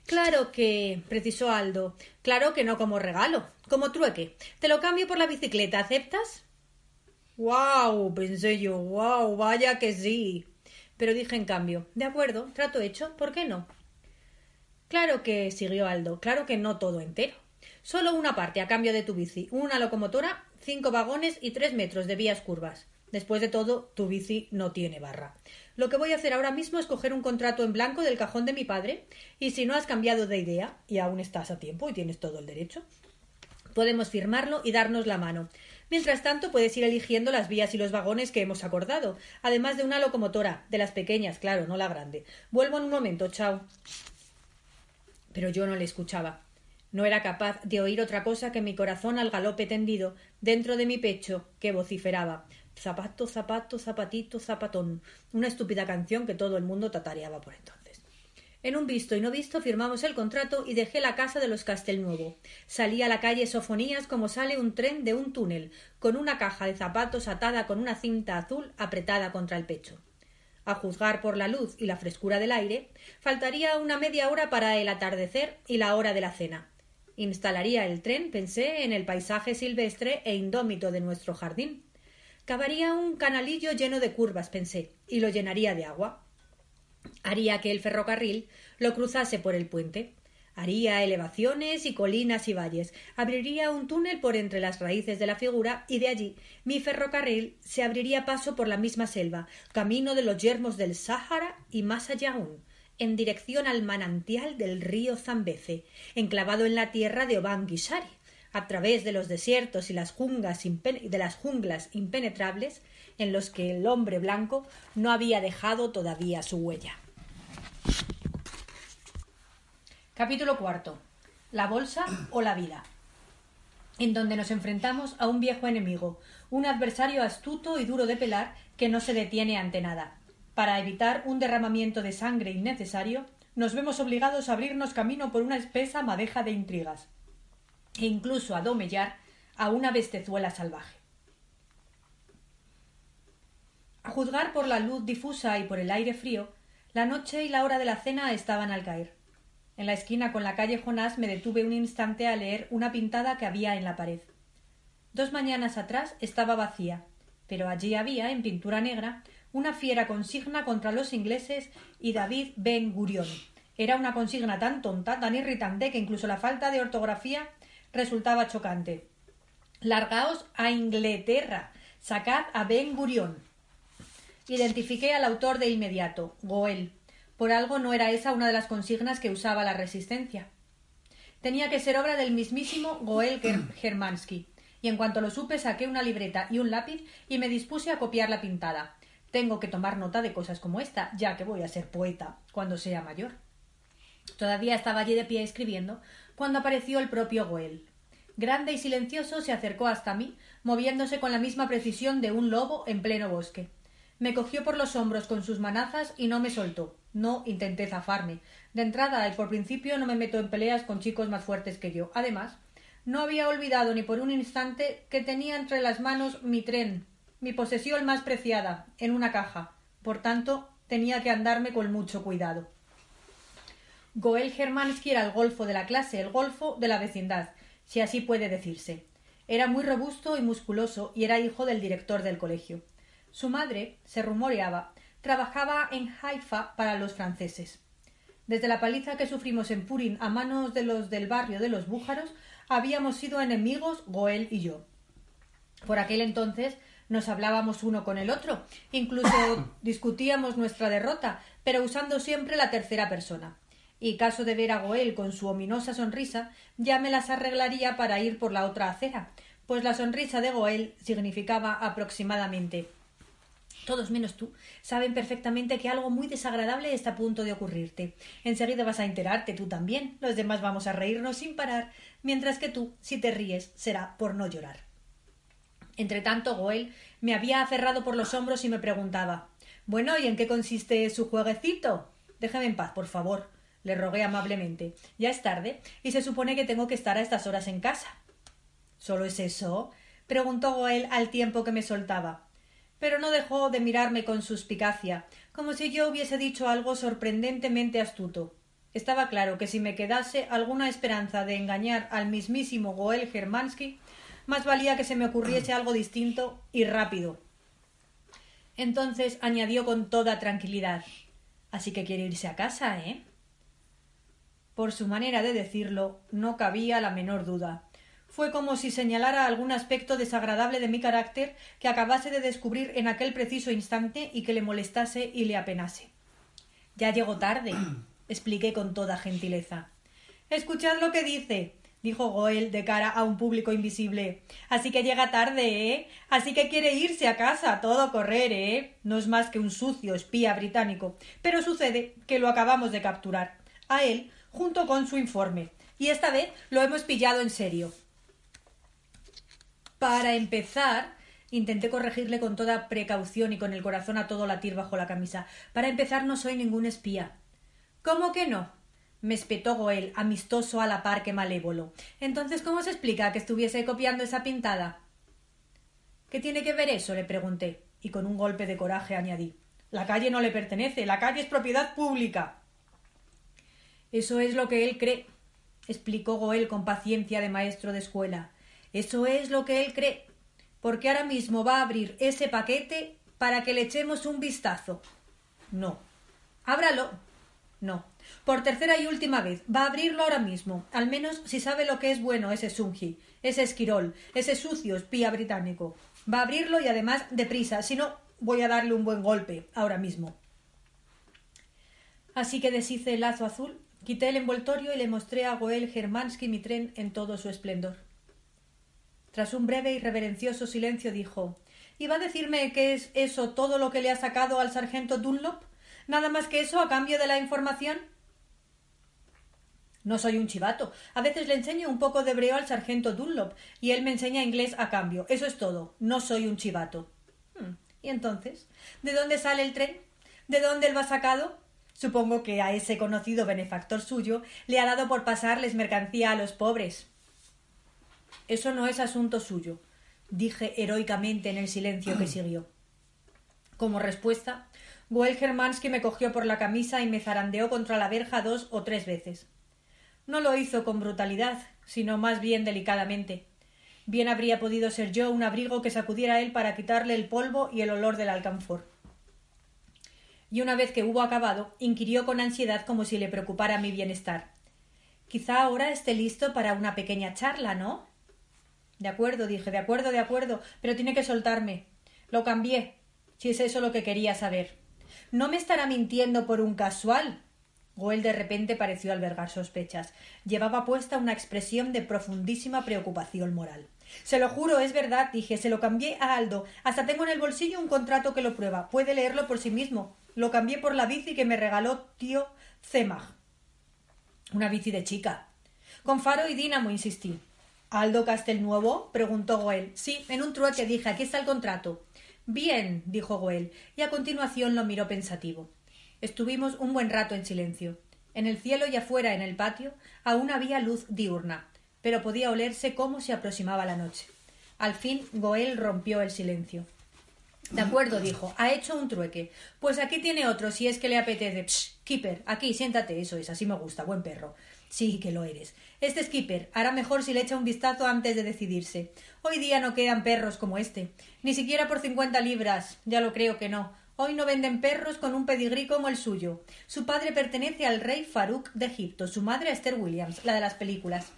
Claro que, precisó Aldo, claro que no como regalo, como trueque. Te lo cambio por la bicicleta, ¿aceptas? ¡Guau! pensé yo, ¡guau! Vaya que sí. Pero dije en cambio De acuerdo, trato hecho, ¿por qué no? Claro que, siguió Aldo, claro que no todo entero. Solo una parte a cambio de tu bici, una locomotora, cinco vagones y tres metros de vías curvas. Después de todo, tu bici no tiene barra. Lo que voy a hacer ahora mismo es coger un contrato en blanco del cajón de mi padre, y si no has cambiado de idea, y aún estás a tiempo y tienes todo el derecho, podemos firmarlo y darnos la mano. Mientras tanto, puedes ir eligiendo las vías y los vagones que hemos acordado, además de una locomotora, de las pequeñas, claro, no la grande. Vuelvo en un momento, chao. Pero yo no le escuchaba. No era capaz de oír otra cosa que mi corazón al galope tendido dentro de mi pecho que vociferaba zapato, zapato, zapatito, zapatón, una estúpida canción que todo el mundo tatareaba por entonces. En un visto y no visto firmamos el contrato y dejé la casa de los Castelnuovo. Salí a la calle Sofonías como sale un tren de un túnel, con una caja de zapatos atada con una cinta azul apretada contra el pecho. A juzgar por la luz y la frescura del aire, faltaría una media hora para el atardecer y la hora de la cena. Instalaría el tren, pensé, en el paisaje silvestre e indómito de nuestro jardín. Cavaría un canalillo lleno de curvas, pensé, y lo llenaría de agua. Haría que el ferrocarril lo cruzase por el puente. Haría elevaciones y colinas y valles. Abriría un túnel por entre las raíces de la figura y de allí mi ferrocarril se abriría paso por la misma selva camino de los yermos del sáhara y más allá aún en dirección al manantial del río zambeze enclavado en la tierra de obanguisari a través de los desiertos y las junglas de las junglas impenetrables en los que el hombre blanco no había dejado todavía su huella. Capítulo cuarto. La bolsa o la vida. En donde nos enfrentamos a un viejo enemigo, un adversario astuto y duro de pelar que no se detiene ante nada. Para evitar un derramamiento de sangre innecesario, nos vemos obligados a abrirnos camino por una espesa madeja de intrigas, e incluso a domellar a una bestezuela salvaje. A juzgar por la luz difusa y por el aire frío, la noche y la hora de la cena estaban al caer. En la esquina con la calle Jonás me detuve un instante a leer una pintada que había en la pared. Dos mañanas atrás estaba vacía, pero allí había, en pintura negra, una fiera consigna contra los ingleses y David Ben Gurion. Era una consigna tan tonta, tan irritante, que incluso la falta de ortografía resultaba chocante. Largaos a Inglaterra, sacad a Ben Gurion. Identifiqué al autor de inmediato, Goel. Por algo no era esa una de las consignas que usaba la resistencia. Tenía que ser obra del mismísimo Goel Germansky, y en cuanto lo supe saqué una libreta y un lápiz y me dispuse a copiar la pintada. Tengo que tomar nota de cosas como esta, ya que voy a ser poeta cuando sea mayor. Todavía estaba allí de pie escribiendo cuando apareció el propio Goel. Grande y silencioso se acercó hasta mí, moviéndose con la misma precisión de un lobo en pleno bosque. Me cogió por los hombros con sus manazas y no me soltó. No intenté zafarme. De entrada y por principio no me meto en peleas con chicos más fuertes que yo. Además, no había olvidado ni por un instante que tenía entre las manos mi tren, mi posesión más preciada, en una caja. Por tanto, tenía que andarme con mucho cuidado. Goel Germansky era el golfo de la clase, el golfo de la vecindad, si así puede decirse. Era muy robusto y musculoso y era hijo del director del colegio. Su madre, se rumoreaba, trabajaba en Haifa para los franceses. Desde la paliza que sufrimos en Purín a manos de los del barrio de los Bújaros, habíamos sido enemigos Goel y yo. Por aquel entonces nos hablábamos uno con el otro, incluso discutíamos nuestra derrota, pero usando siempre la tercera persona. Y caso de ver a Goel con su ominosa sonrisa, ya me las arreglaría para ir por la otra acera, pues la sonrisa de Goel significaba aproximadamente todos menos tú, saben perfectamente que algo muy desagradable está a punto de ocurrirte. Enseguida vas a enterarte tú también. Los demás vamos a reírnos sin parar, mientras que tú, si te ríes, será por no llorar. Entretanto, Goel me había aferrado por los hombros y me preguntaba Bueno, ¿y en qué consiste su jueguecito? Déjame en paz, por favor, le rogué amablemente. Ya es tarde, y se supone que tengo que estar a estas horas en casa. ¿Solo es eso? preguntó Goel al tiempo que me soltaba pero no dejó de mirarme con suspicacia, como si yo hubiese dicho algo sorprendentemente astuto. Estaba claro que si me quedase alguna esperanza de engañar al mismísimo Goel Germansky, más valía que se me ocurriese algo distinto y rápido. Entonces añadió con toda tranquilidad Así que quiere irse a casa, ¿eh? Por su manera de decirlo, no cabía la menor duda. Fue como si señalara algún aspecto desagradable de mi carácter que acabase de descubrir en aquel preciso instante y que le molestase y le apenase. Ya llegó tarde, expliqué con toda gentileza. Escuchad lo que dice, dijo Goel de cara a un público invisible. Así que llega tarde, ¿eh? Así que quiere irse a casa, todo correr, ¿eh? No es más que un sucio espía británico. Pero sucede que lo acabamos de capturar. A él, junto con su informe. Y esta vez lo hemos pillado en serio. Para empezar, intenté corregirle con toda precaución y con el corazón a todo latir bajo la camisa. Para empezar, no soy ningún espía. ¿Cómo que no? Me espetó Goel, amistoso a la par que malévolo. Entonces, ¿cómo se explica que estuviese copiando esa pintada? ¿Qué tiene que ver eso? le pregunté, y con un golpe de coraje añadí. La calle no le pertenece, la calle es propiedad pública. Eso es lo que él cree, explicó Goel con paciencia de maestro de escuela. Eso es lo que él cree, porque ahora mismo va a abrir ese paquete para que le echemos un vistazo. No. Ábralo. No. Por tercera y última vez. Va a abrirlo ahora mismo. Al menos si sabe lo que es bueno ese Sunji, ese esquirol, ese sucio espía británico. Va a abrirlo y además deprisa. Si no, voy a darle un buen golpe ahora mismo. Así que deshice el lazo azul, quité el envoltorio y le mostré a Goel Germansky mi tren en todo su esplendor. Tras un breve y reverencioso silencio dijo ¿Y va a decirme que es eso todo lo que le ha sacado al sargento Dunlop? ¿Nada más que eso a cambio de la información? No soy un chivato. A veces le enseño un poco de hebreo al sargento Dunlop y él me enseña inglés a cambio. Eso es todo. No soy un chivato. Hmm. ¿Y entonces? ¿De dónde sale el tren? ¿De dónde él va sacado? Supongo que a ese conocido benefactor suyo le ha dado por pasarles mercancía a los pobres. Eso no es asunto suyo, dije heroicamente en el silencio que siguió. Como respuesta, Goel me cogió por la camisa y me zarandeó contra la verja dos o tres veces. No lo hizo con brutalidad, sino más bien delicadamente. Bien habría podido ser yo un abrigo que sacudiera él para quitarle el polvo y el olor del alcanfor. Y una vez que hubo acabado, inquirió con ansiedad como si le preocupara mi bienestar. Quizá ahora esté listo para una pequeña charla, ¿no? De acuerdo, dije, de acuerdo, de acuerdo, pero tiene que soltarme. Lo cambié, si es eso lo que quería saber. ¿No me estará mintiendo por un casual? Goel de repente pareció albergar sospechas. Llevaba puesta una expresión de profundísima preocupación moral. Se lo juro, es verdad, dije, se lo cambié a Aldo. Hasta tengo en el bolsillo un contrato que lo prueba. Puede leerlo por sí mismo. Lo cambié por la bici que me regaló tío Zemag. Una bici de chica. Con faro y dínamo, insistí. ¿Aldo Castelnuovo? preguntó Goel. Sí, en un trueque dije, aquí está el contrato. Bien, dijo Goel, y a continuación lo miró pensativo. Estuvimos un buen rato en silencio. En el cielo y afuera en el patio aún había luz diurna, pero podía olerse cómo se aproximaba la noche. Al fin Goel rompió el silencio. De acuerdo, dijo. Ha hecho un trueque. Pues aquí tiene otro, si es que le apetece. Psh, Keeper, aquí, siéntate. Eso es, así me gusta, buen perro. Sí, que lo eres. Este Skipper hará mejor si le echa un vistazo antes de decidirse. Hoy día no quedan perros como este. Ni siquiera por cincuenta libras. Ya lo creo que no. Hoy no venden perros con un pedigrí como el suyo. Su padre pertenece al rey Farouk de Egipto, su madre Esther Williams, la de las películas.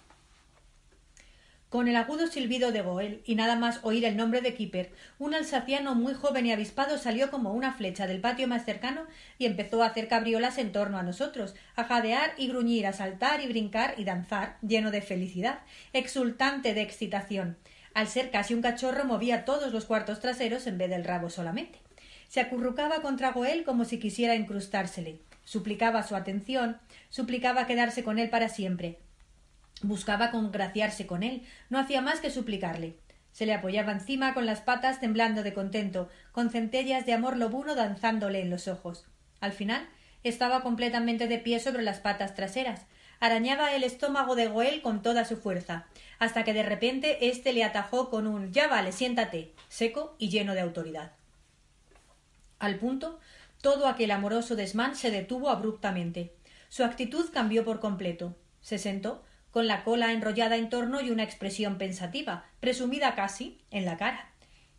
Con el agudo silbido de Goel y nada más oír el nombre de Kipper, un alsaciano muy joven y avispado salió como una flecha del patio más cercano y empezó a hacer cabriolas en torno a nosotros, a jadear y gruñir, a saltar y brincar y danzar, lleno de felicidad, exultante de excitación. Al ser casi un cachorro movía todos los cuartos traseros en vez del rabo solamente. Se acurrucaba contra Goel como si quisiera incrustársele. Suplicaba su atención, suplicaba quedarse con él para siempre. Buscaba congraciarse con él, no hacía más que suplicarle. Se le apoyaba encima con las patas temblando de contento, con centellas de amor lobuno danzándole en los ojos. Al final estaba completamente de pie sobre las patas traseras, arañaba el estómago de Goel con toda su fuerza, hasta que de repente éste le atajó con un Ya vale, siéntate, seco y lleno de autoridad. Al punto, todo aquel amoroso desmán se detuvo abruptamente. Su actitud cambió por completo. Se sentó, con la cola enrollada en torno y una expresión pensativa, presumida casi, en la cara.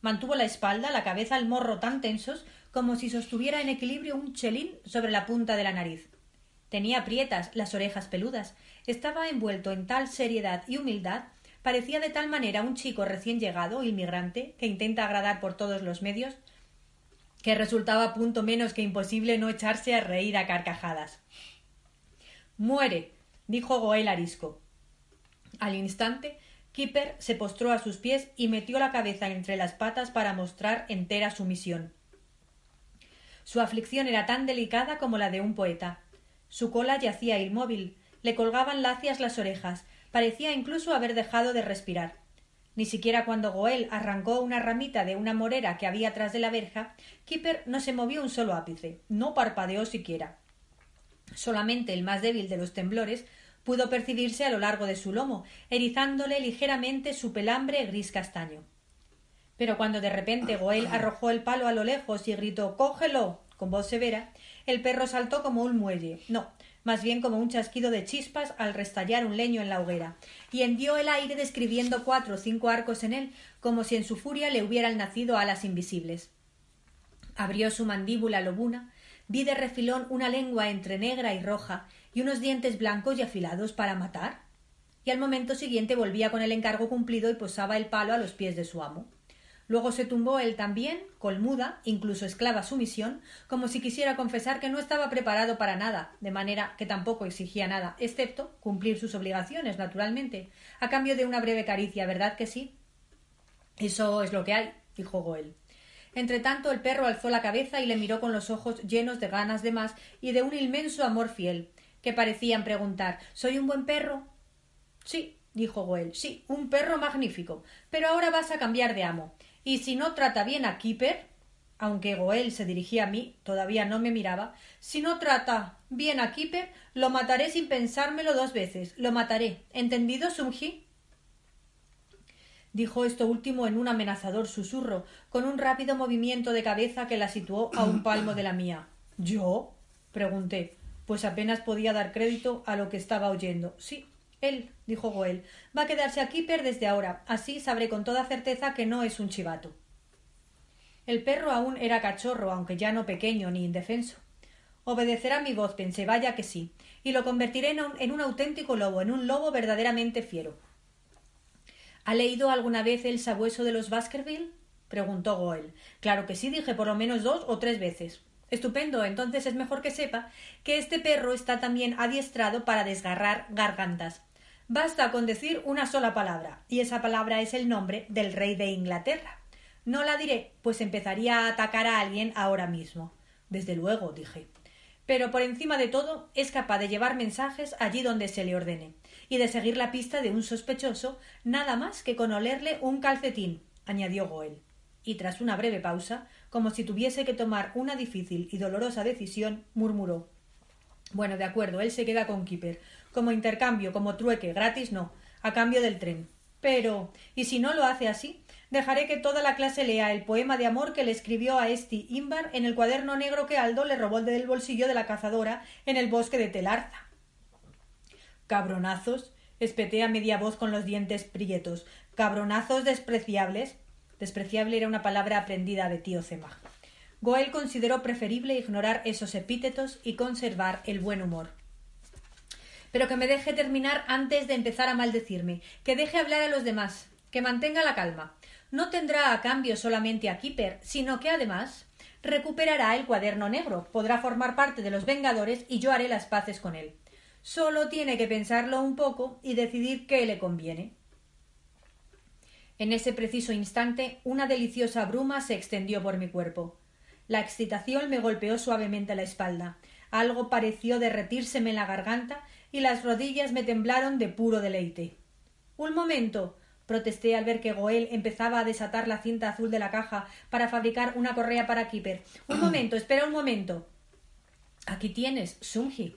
Mantuvo la espalda, la cabeza, el morro tan tensos como si sostuviera en equilibrio un chelín sobre la punta de la nariz. Tenía prietas las orejas peludas. Estaba envuelto en tal seriedad y humildad parecía de tal manera un chico recién llegado, inmigrante, que intenta agradar por todos los medios, que resultaba punto menos que imposible no echarse a reír a carcajadas. Muere, dijo Goel arisco. Al instante, Kipper se postró a sus pies y metió la cabeza entre las patas para mostrar entera sumisión. Su aflicción era tan delicada como la de un poeta. Su cola yacía inmóvil, le colgaban lacias las orejas, parecía incluso haber dejado de respirar. Ni siquiera cuando Goel arrancó una ramita de una morera que había tras de la verja, Kipper no se movió un solo ápice, no parpadeó siquiera. Solamente el más débil de los temblores pudo percibirse a lo largo de su lomo, erizándole ligeramente su pelambre gris castaño. Pero cuando de repente Goel arrojó el palo a lo lejos y gritó Cógelo con voz severa, el perro saltó como un muelle. No, más bien como un chasquido de chispas al restallar un leño en la hoguera, y hendió el aire describiendo cuatro o cinco arcos en él, como si en su furia le hubieran nacido alas invisibles. Abrió su mandíbula lobuna, vi de refilón una lengua entre negra y roja, y unos dientes blancos y afilados para matar. Y al momento siguiente volvía con el encargo cumplido y posaba el palo a los pies de su amo. Luego se tumbó él también, colmuda, incluso esclava sumisión, como si quisiera confesar que no estaba preparado para nada, de manera que tampoco exigía nada, excepto cumplir sus obligaciones, naturalmente, a cambio de una breve caricia, ¿verdad que sí? Eso es lo que hay, dijo Goel. Entretanto, el perro alzó la cabeza y le miró con los ojos llenos de ganas de más y de un inmenso amor fiel, que parecían preguntar ¿Soy un buen perro? Sí, dijo Goel, sí, un perro magnífico. Pero ahora vas a cambiar de amo. Y si no trata bien a Kipper, aunque Goel se dirigía a mí, todavía no me miraba, si no trata bien a Kipper, lo mataré sin pensármelo dos veces. Lo mataré. ¿Entendido, Sumji? Dijo esto último en un amenazador susurro, con un rápido movimiento de cabeza que la situó a un palmo de la mía. ¿Yo? pregunté, pues apenas podía dar crédito a lo que estaba oyendo. Sí, él, dijo Goel, va a quedarse a Kipper desde ahora. Así sabré con toda certeza que no es un chivato. El perro aún era cachorro, aunque ya no pequeño ni indefenso. Obedecerá mi voz, pensé, vaya que sí, y lo convertiré en un, en un auténtico lobo, en un lobo verdaderamente fiero. ¿Ha leído alguna vez el sabueso de los Baskerville? preguntó Goel. Claro que sí, dije por lo menos dos o tres veces. Estupendo. Entonces es mejor que sepa que este perro está también adiestrado para desgarrar gargantas. Basta con decir una sola palabra, y esa palabra es el nombre del rey de Inglaterra. No la diré, pues empezaría a atacar a alguien ahora mismo. Desde luego, dije. Pero por encima de todo es capaz de llevar mensajes allí donde se le ordene, y de seguir la pista de un sospechoso nada más que con olerle un calcetín, añadió Goel. Y tras una breve pausa, como si tuviese que tomar una difícil y dolorosa decisión, murmuró Bueno, de acuerdo, él se queda con Kipper. Como intercambio, como trueque, gratis no, a cambio del tren. Pero, ¿y si no lo hace así? Dejaré que toda la clase lea el poema de amor que le escribió a Esti Imbar en el cuaderno negro que Aldo le robó del bolsillo de la cazadora en el bosque de Telarza. Cabronazos, espeté a media voz con los dientes prietos. Cabronazos despreciables. Despreciable era una palabra aprendida de tío Zemach. Goel consideró preferible ignorar esos epítetos y conservar el buen humor pero que me deje terminar antes de empezar a maldecirme, que deje hablar a los demás, que mantenga la calma. No tendrá a cambio solamente a Kipper, sino que además recuperará el cuaderno negro, podrá formar parte de los Vengadores y yo haré las paces con él. Solo tiene que pensarlo un poco y decidir qué le conviene. En ese preciso instante una deliciosa bruma se extendió por mi cuerpo. La excitación me golpeó suavemente la espalda. Algo pareció derretírseme en la garganta y las rodillas me temblaron de puro deleite. Un momento. protesté al ver que Goel empezaba a desatar la cinta azul de la caja para fabricar una correa para Kipper. Un momento, espera un momento. Aquí tienes, Sumji.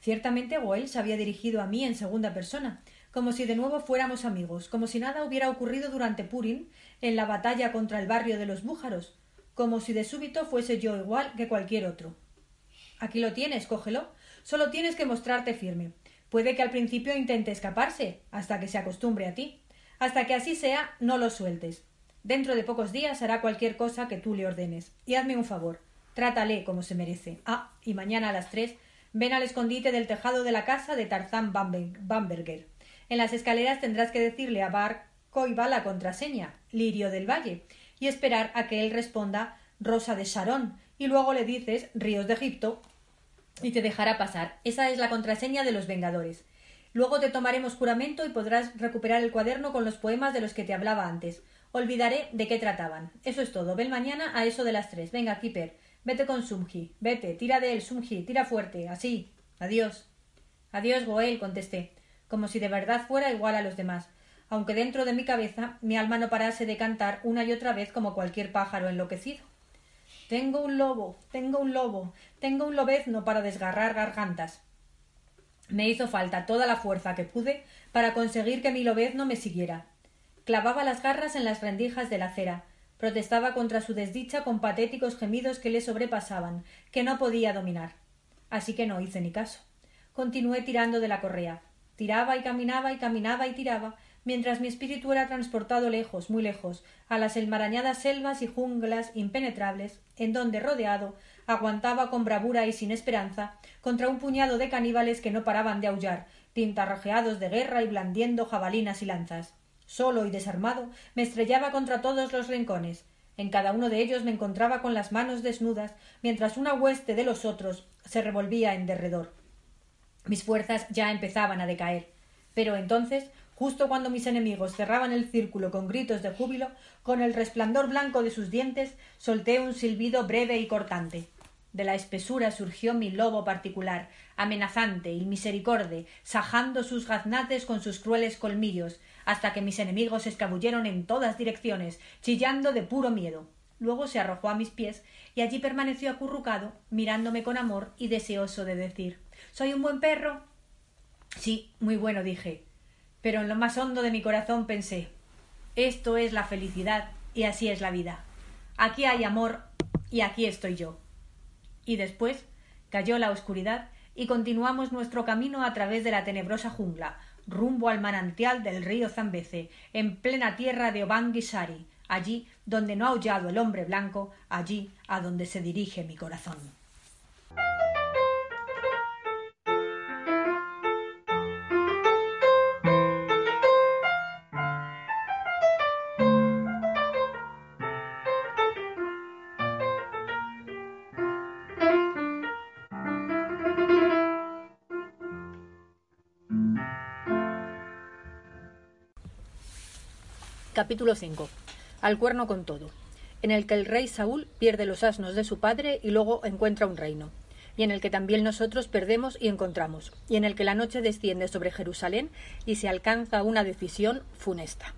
Ciertamente Goel se había dirigido a mí en segunda persona, como si de nuevo fuéramos amigos, como si nada hubiera ocurrido durante Purim en la batalla contra el barrio de los bújaros, como si de súbito fuese yo igual que cualquier otro. Aquí lo tienes, cógelo. Solo tienes que mostrarte firme. Puede que al principio intente escaparse, hasta que se acostumbre a ti. Hasta que así sea, no lo sueltes. Dentro de pocos días hará cualquier cosa que tú le ordenes. Y hazme un favor. Trátale como se merece. Ah, y mañana a las tres ven al escondite del tejado de la casa de Tarzán Bamberger. En las escaleras tendrás que decirle a Bar Coiba la contraseña, Lirio del Valle, y esperar a que él responda Rosa de Sharon, y luego le dices Ríos de Egipto y te dejará pasar. Esa es la contraseña de los Vengadores. Luego te tomaremos juramento y podrás recuperar el cuaderno con los poemas de los que te hablaba antes. Olvidaré de qué trataban. Eso es todo. Ven mañana a eso de las tres. Venga, Kipper. Vete con Sumji. Vete. Tira de él, Sumji. Tira fuerte. Así. Adiós. Adiós, Goel, contesté, como si de verdad fuera igual a los demás, aunque dentro de mi cabeza mi alma no parase de cantar una y otra vez como cualquier pájaro enloquecido. Tengo un lobo, tengo un lobo, tengo un lobezno para desgarrar gargantas. Me hizo falta toda la fuerza que pude para conseguir que mi lobezno me siguiera. Clavaba las garras en las rendijas de la acera, protestaba contra su desdicha con patéticos gemidos que le sobrepasaban, que no podía dominar. Así que no hice ni caso. Continué tirando de la correa. Tiraba y caminaba y caminaba y tiraba, mientras mi espíritu era transportado lejos, muy lejos, a las enmarañadas selvas y junglas impenetrables, en donde, rodeado, aguantaba con bravura y sin esperanza contra un puñado de caníbales que no paraban de aullar, pintarrajeados de guerra y blandiendo jabalinas y lanzas. Solo y desarmado, me estrellaba contra todos los rincones. En cada uno de ellos me encontraba con las manos desnudas, mientras una hueste de los otros se revolvía en derredor. Mis fuerzas ya empezaban a decaer. Pero entonces Justo cuando mis enemigos cerraban el círculo con gritos de júbilo, con el resplandor blanco de sus dientes, solté un silbido breve y cortante. De la espesura surgió mi lobo particular, amenazante y misericorde, sajando sus gaznates con sus crueles colmillos, hasta que mis enemigos se escabulleron en todas direcciones, chillando de puro miedo. Luego se arrojó a mis pies y allí permaneció acurrucado, mirándome con amor y deseoso de decir ¿Soy un buen perro? Sí, muy bueno, dije pero en lo más hondo de mi corazón pensé esto es la felicidad y así es la vida. Aquí hay amor y aquí estoy yo. Y después cayó la oscuridad y continuamos nuestro camino a través de la tenebrosa jungla, rumbo al manantial del río Zambeze, en plena tierra de Obanguisari, allí donde no ha aullado el hombre blanco, allí a donde se dirige mi corazón. Capítulo 5. Al cuerno con todo. En el que el rey Saúl pierde los asnos de su padre y luego encuentra un reino. Y en el que también nosotros perdemos y encontramos. Y en el que la noche desciende sobre Jerusalén y se alcanza una decisión funesta.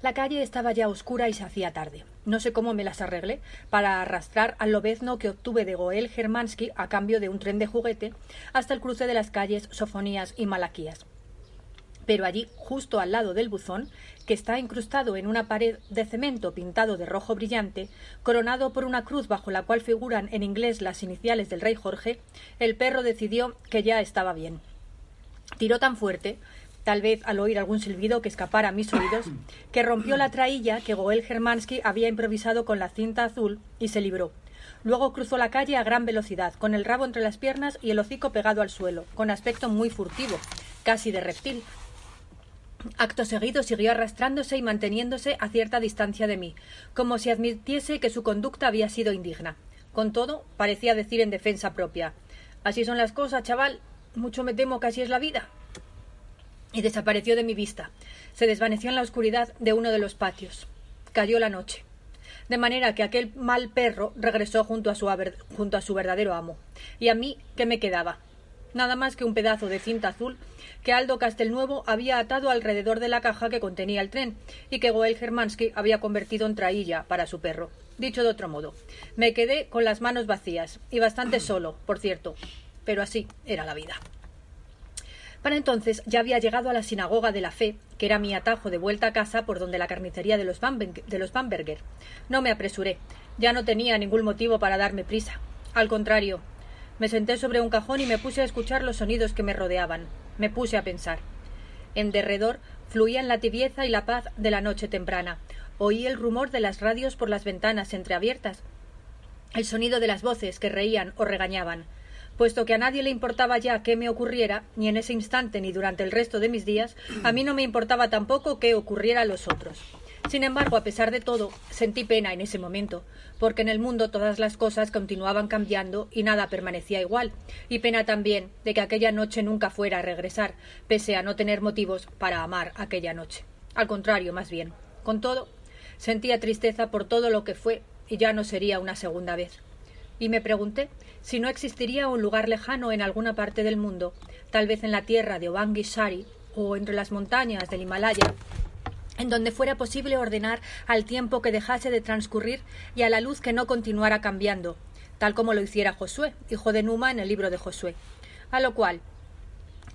La calle estaba ya oscura y se hacía tarde. No sé cómo me las arreglé para arrastrar al lobezno que obtuve de Goel Germansky a cambio de un tren de juguete hasta el cruce de las calles Sofonías y Malaquías pero allí, justo al lado del buzón, que está incrustado en una pared de cemento pintado de rojo brillante, coronado por una cruz bajo la cual figuran en inglés las iniciales del rey Jorge, el perro decidió que ya estaba bien. Tiró tan fuerte, tal vez al oír algún silbido que escapara a mis oídos, que rompió la trailla que Goel Germansky había improvisado con la cinta azul y se libró. Luego cruzó la calle a gran velocidad, con el rabo entre las piernas y el hocico pegado al suelo, con aspecto muy furtivo, casi de reptil, Acto seguido siguió arrastrándose y manteniéndose a cierta distancia de mí, como si admitiese que su conducta había sido indigna. Con todo, parecía decir en defensa propia Así son las cosas, chaval. Mucho me temo que así es la vida. Y desapareció de mi vista. Se desvaneció en la oscuridad de uno de los patios. Cayó la noche. De manera que aquel mal perro regresó junto a su, junto a su verdadero amo. Y a mí, ¿qué me quedaba? Nada más que un pedazo de cinta azul que Aldo Castelnuevo había atado alrededor de la caja que contenía el tren y que Goel Germansky había convertido en trailla para su perro. Dicho de otro modo, me quedé con las manos vacías y bastante solo, por cierto, pero así era la vida. Para entonces ya había llegado a la sinagoga de la fe, que era mi atajo de vuelta a casa por donde la carnicería de los, de los Bamberger. No me apresuré, ya no tenía ningún motivo para darme prisa. Al contrario, me senté sobre un cajón y me puse a escuchar los sonidos que me rodeaban. Me puse a pensar. En derredor fluían la tibieza y la paz de la noche temprana, oí el rumor de las radios por las ventanas entreabiertas, el sonido de las voces que reían o regañaban. Puesto que a nadie le importaba ya qué me ocurriera, ni en ese instante ni durante el resto de mis días, a mí no me importaba tampoco qué ocurriera a los otros. Sin embargo, a pesar de todo, sentí pena en ese momento, porque en el mundo todas las cosas continuaban cambiando y nada permanecía igual, y pena también de que aquella noche nunca fuera a regresar, pese a no tener motivos para amar aquella noche. Al contrario, más bien. Con todo, sentía tristeza por todo lo que fue y ya no sería una segunda vez. Y me pregunté si no existiría un lugar lejano en alguna parte del mundo, tal vez en la tierra de Obangishari o entre las montañas del Himalaya, en donde fuera posible ordenar al tiempo que dejase de transcurrir y a la luz que no continuara cambiando, tal como lo hiciera Josué, hijo de Numa en el libro de Josué. A lo cual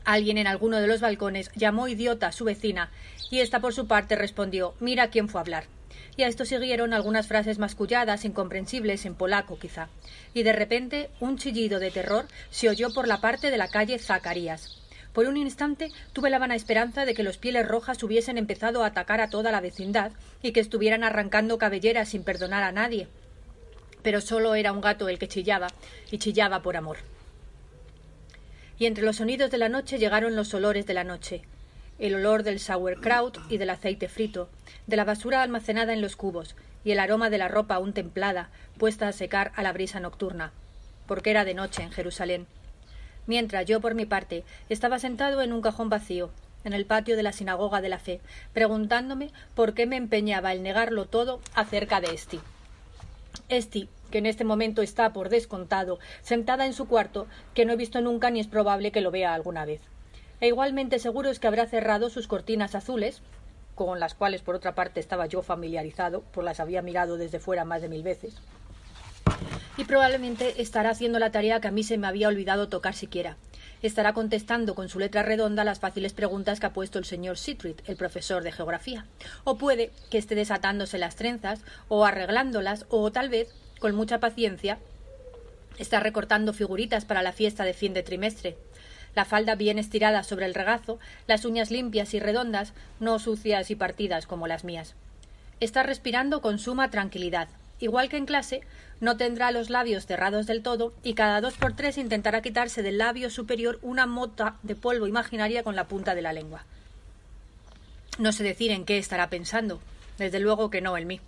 alguien en alguno de los balcones llamó idiota a su vecina, y ésta por su parte respondió Mira quién fue a hablar. Y a esto siguieron algunas frases masculladas, incomprensibles en polaco quizá. Y de repente un chillido de terror se oyó por la parte de la calle Zacarías. Por un instante tuve la vana esperanza de que los pieles rojas hubiesen empezado a atacar a toda la vecindad y que estuvieran arrancando cabelleras sin perdonar a nadie. Pero solo era un gato el que chillaba, y chillaba por amor. Y entre los sonidos de la noche llegaron los olores de la noche, el olor del sauerkraut y del aceite frito, de la basura almacenada en los cubos, y el aroma de la ropa aún templada, puesta a secar a la brisa nocturna, porque era de noche en Jerusalén mientras yo, por mi parte, estaba sentado en un cajón vacío, en el patio de la sinagoga de la fe, preguntándome por qué me empeñaba el negarlo todo acerca de Esti. Esti, que en este momento está por descontado, sentada en su cuarto, que no he visto nunca ni es probable que lo vea alguna vez. E igualmente seguro es que habrá cerrado sus cortinas azules, con las cuales por otra parte estaba yo familiarizado, pues las había mirado desde fuera más de mil veces y probablemente estará haciendo la tarea que a mí se me había olvidado tocar siquiera. Estará contestando con su letra redonda las fáciles preguntas que ha puesto el señor Sitrit, el profesor de geografía. O puede que esté desatándose las trenzas, o arreglándolas, o tal vez, con mucha paciencia, está recortando figuritas para la fiesta de fin de trimestre. La falda bien estirada sobre el regazo, las uñas limpias y redondas, no sucias y partidas como las mías. Está respirando con suma tranquilidad, Igual que en clase, no tendrá los labios cerrados del todo y cada dos por tres intentará quitarse del labio superior una mota de polvo imaginaria con la punta de la lengua. No sé decir en qué estará pensando. Desde luego que no en mí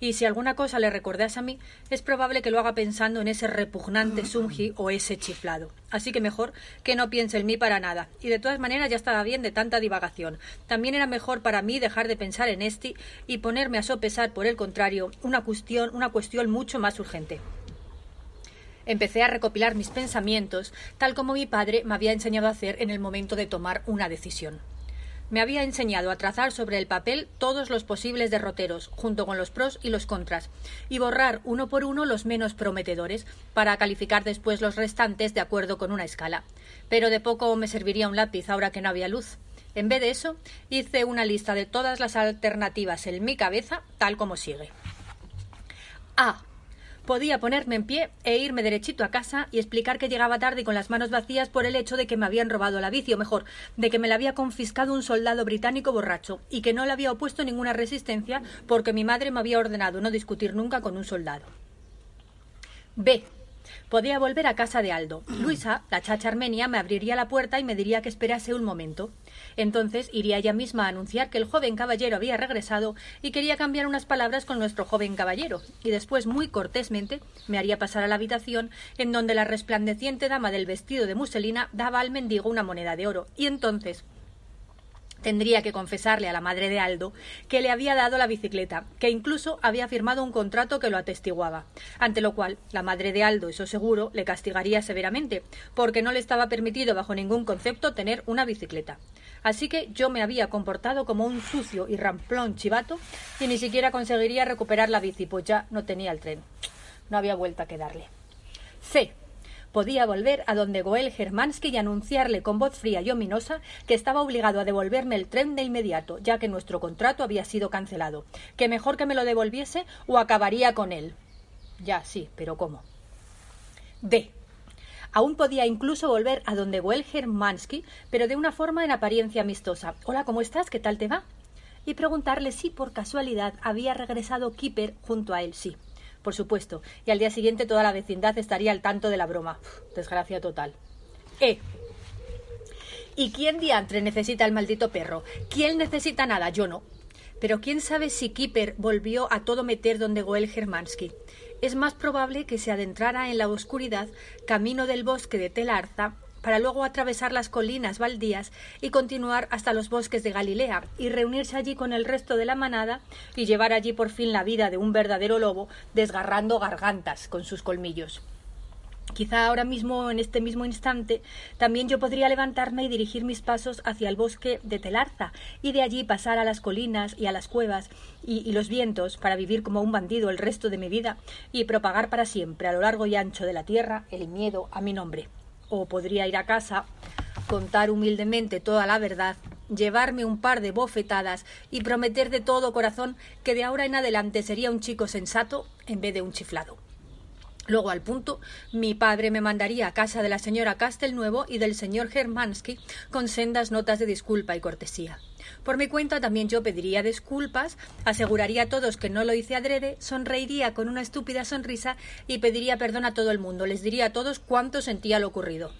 y si alguna cosa le recordase a mí, es probable que lo haga pensando en ese repugnante Sunji o ese chiflado. Así que mejor que no piense en mí para nada. Y de todas maneras ya estaba bien de tanta divagación. También era mejor para mí dejar de pensar en este y ponerme a sopesar, por el contrario, una cuestión, una cuestión mucho más urgente. Empecé a recopilar mis pensamientos, tal como mi padre me había enseñado a hacer en el momento de tomar una decisión me había enseñado a trazar sobre el papel todos los posibles derroteros, junto con los pros y los contras, y borrar uno por uno los menos prometedores, para calificar después los restantes de acuerdo con una escala. Pero de poco me serviría un lápiz ahora que no había luz. En vez de eso, hice una lista de todas las alternativas en mi cabeza, tal como sigue. A. Podía ponerme en pie e irme derechito a casa y explicar que llegaba tarde y con las manos vacías por el hecho de que me habían robado la bici, o mejor, de que me la había confiscado un soldado británico borracho y que no le había opuesto ninguna resistencia porque mi madre me había ordenado no discutir nunca con un soldado. B. Podía volver a casa de Aldo. Luisa, la chacha armenia, me abriría la puerta y me diría que esperase un momento. Entonces iría ella misma a anunciar que el joven caballero había regresado y quería cambiar unas palabras con nuestro joven caballero, y después, muy cortésmente, me haría pasar a la habitación en donde la resplandeciente dama del vestido de muselina daba al mendigo una moneda de oro, y entonces Tendría que confesarle a la madre de Aldo que le había dado la bicicleta, que incluso había firmado un contrato que lo atestiguaba, ante lo cual la madre de Aldo, eso seguro, le castigaría severamente, porque no le estaba permitido bajo ningún concepto tener una bicicleta. Así que yo me había comportado como un sucio y ramplón chivato y ni siquiera conseguiría recuperar la bici, pues ya no tenía el tren. No había vuelta que darle. C podía volver a donde Goel Germansky y anunciarle con voz fría y ominosa que estaba obligado a devolverme el tren de inmediato, ya que nuestro contrato había sido cancelado, que mejor que me lo devolviese o acabaría con él. Ya, sí, pero ¿cómo? D. Aún podía incluso volver a donde Goel Germansky, pero de una forma en apariencia amistosa. Hola, ¿cómo estás? ¿Qué tal te va? y preguntarle si por casualidad había regresado Kipper junto a él. Sí, por supuesto, y al día siguiente toda la vecindad estaría al tanto de la broma. desgracia total. Eh. ¿Y quién diantre necesita el maldito perro? ¿Quién necesita nada? Yo no. Pero quién sabe si Kipper volvió a todo meter donde Goel Germansky. Es más probable que se adentrara en la oscuridad camino del bosque de Telarza para luego atravesar las colinas baldías y continuar hasta los bosques de Galilea y reunirse allí con el resto de la manada y llevar allí por fin la vida de un verdadero lobo desgarrando gargantas con sus colmillos. Quizá ahora mismo, en este mismo instante, también yo podría levantarme y dirigir mis pasos hacia el bosque de Telarza y de allí pasar a las colinas y a las cuevas y, los vientos para vivir como un bandido el resto de mi vida y propagar para siempre a lo largo y ancho de la tierra el miedo a mi nombre o podría ir a casa, contar humildemente toda la verdad, llevarme un par de bofetadas y prometer de todo corazón que de ahora en adelante sería un chico sensato en vez de un chiflado. Luego, al punto, mi padre me mandaría a casa de la señora Castelnuevo y del señor Germansky con sendas notas de disculpa y cortesía. Por mi cuenta también yo pediría disculpas, aseguraría a todos que no lo hice adrede, sonreiría con una estúpida sonrisa y pediría perdón a todo el mundo. Les diría a todos cuánto sentía lo ocurrido.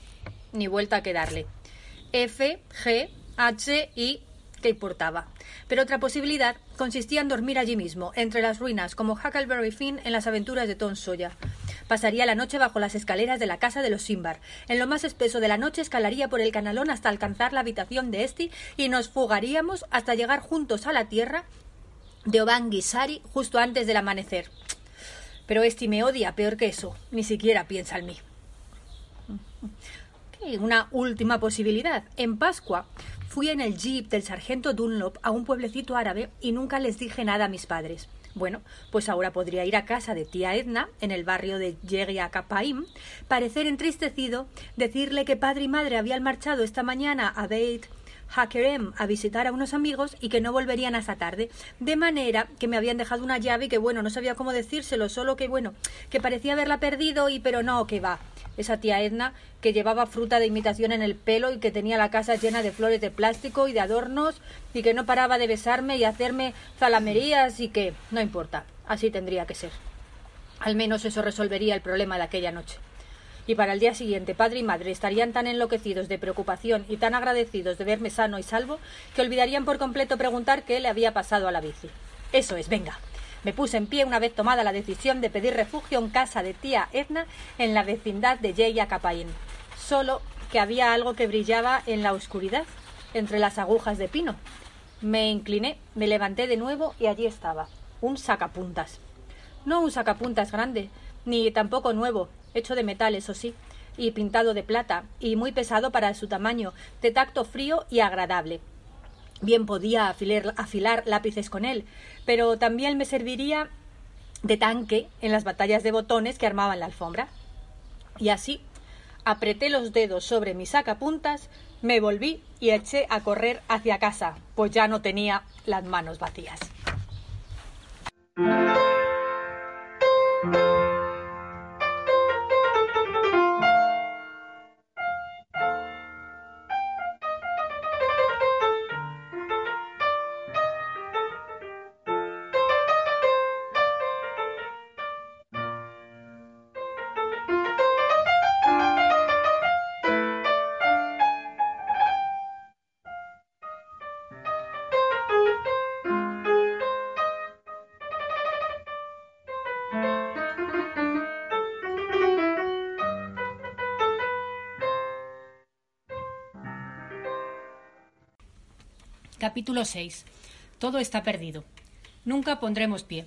Ni vuelta a quedarle. F, G, H, I, ¿qué importaba? Pero otra posibilidad consistía en dormir allí mismo, entre las ruinas, como Huckleberry Finn en las aventuras de Tom Sawyer. Pasaría la noche bajo las escaleras de la casa de los Simbar. En lo más espeso de la noche escalaría por el canalón hasta alcanzar la habitación de Esti y nos fugaríamos hasta llegar juntos a la tierra de Obangisari justo antes del amanecer. Pero Esti me odia peor que eso. Ni siquiera piensa en mí. Una última posibilidad. En Pascua fui en el jeep del sargento Dunlop a un pueblecito árabe y nunca les dije nada a mis padres. Bueno, pues ahora podría ir a casa de tía Edna, en el barrio de Yegia Kapaim, parecer entristecido, decirle que padre y madre habían marchado esta mañana a Beit Hakerem a visitar a unos amigos y que no volverían hasta tarde, de manera que me habían dejado una llave y que bueno, no sabía cómo decírselo, solo que bueno, que parecía haberla perdido y pero no, que va. Esa tía Edna que llevaba fruta de imitación en el pelo y que tenía la casa llena de flores de plástico y de adornos y que no paraba de besarme y hacerme zalamerías y que no importa, así tendría que ser. Al menos eso resolvería el problema de aquella noche y para el día siguiente padre y madre estarían tan enloquecidos de preocupación y tan agradecidos de verme sano y salvo que olvidarían por completo preguntar qué le había pasado a la bici. Eso es, venga. Me puse en pie una vez tomada la decisión de pedir refugio en casa de tía Edna en la vecindad de Yeya Capaín. Solo que había algo que brillaba en la oscuridad, entre las agujas de pino. Me incliné, me levanté de nuevo y allí estaba, un sacapuntas. No un sacapuntas grande, ni tampoco nuevo, hecho de metal, eso sí, y pintado de plata, y muy pesado para su tamaño, de tacto frío y agradable. Bien podía afilar, lápices con él, pero también me serviría de tanque en las batallas de botones que armaban la alfombra. Y así apreté los dedos sobre mi sacapuntas, me volví y eché a correr hacia casa, pues ya no tenía las manos vacías. Capítulo 6. Todo está perdido. Nunca pondremos pie.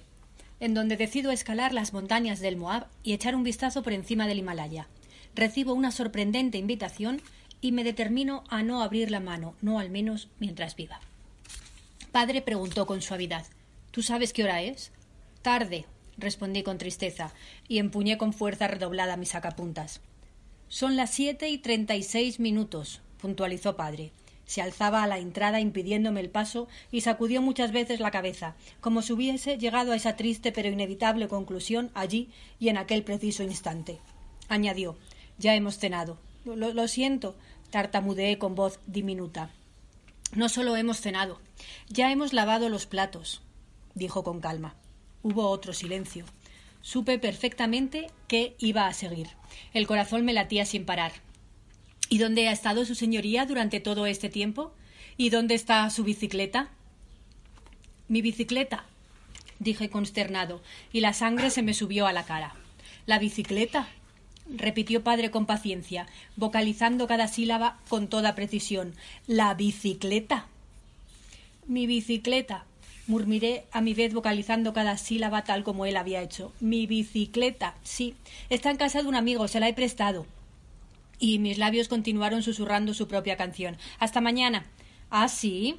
En donde decido escalar las montañas del Moab y echar un vistazo por encima del Himalaya. Recibo una sorprendente invitación y me determino a no abrir la mano, no al menos mientras viva. Padre preguntó con suavidad ¿Tú sabes qué hora es? Tarde, respondí con tristeza, y empuñé con fuerza redoblada mis sacapuntas. Son las siete y treinta y seis minutos, puntualizó padre. Se alzaba a la entrada impidiéndome el paso y sacudió muchas veces la cabeza, como si hubiese llegado a esa triste pero inevitable conclusión allí y en aquel preciso instante. Añadió Ya hemos cenado. Lo, siento, tartamudeé con voz diminuta. No solo hemos cenado, ya hemos lavado los platos, dijo con calma. Hubo otro silencio. Supe perfectamente que iba a seguir. El corazón me latía sin parar. ¿Y dónde ha estado su señoría durante todo este tiempo? ¿Y dónde está su bicicleta? Mi bicicleta, dije consternado, y la sangre se me subió a la cara. La bicicleta, repitió padre con paciencia, vocalizando cada sílaba con toda precisión. La bicicleta. Mi bicicleta, murmuré a mi vez vocalizando cada sílaba tal como él había hecho. Mi bicicleta. Sí. Está en casa de un amigo, se la he prestado. Y mis labios continuaron susurrando su propia canción. Hasta mañana. Ah, sí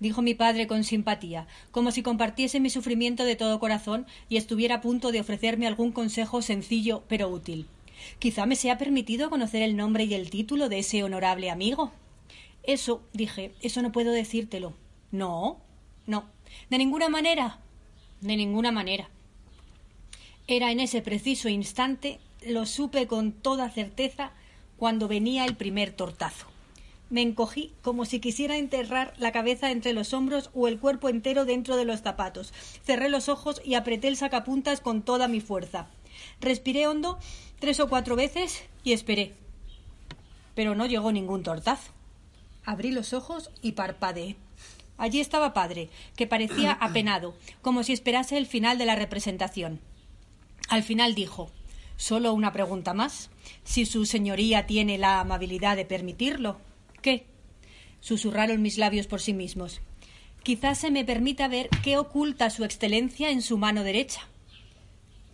dijo mi padre con simpatía, como si compartiese mi sufrimiento de todo corazón y estuviera a punto de ofrecerme algún consejo sencillo pero útil. Quizá me sea permitido conocer el nombre y el título de ese honorable amigo. Eso, dije, eso no puedo decírtelo. No, no. De ninguna manera. De ninguna manera. Era en ese preciso instante, lo supe con toda certeza, cuando venía el primer tortazo. Me encogí como si quisiera enterrar la cabeza entre los hombros o el cuerpo entero dentro de los zapatos. Cerré los ojos y apreté el sacapuntas con toda mi fuerza. Respiré hondo tres o cuatro veces y esperé. Pero no llegó ningún tortazo. Abrí los ojos y parpadeé. Allí estaba padre, que parecía apenado, como si esperase el final de la representación. Al final dijo Solo una pregunta más. Si su señoría tiene la amabilidad de permitirlo. ¿Qué? susurraron mis labios por sí mismos. Quizás se me permita ver qué oculta su excelencia en su mano derecha.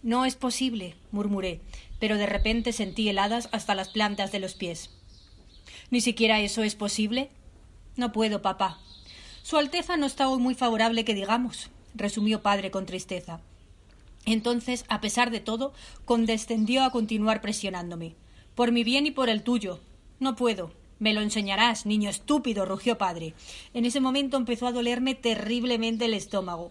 No es posible, murmuré, pero de repente sentí heladas hasta las plantas de los pies. ¿Ni siquiera eso es posible? No puedo, papá. Su Alteza no está hoy muy favorable que digamos, resumió padre con tristeza. Entonces, a pesar de todo, condescendió a continuar presionándome. Por mi bien y por el tuyo. No puedo. Me lo enseñarás, niño estúpido, rugió padre. En ese momento empezó a dolerme terriblemente el estómago.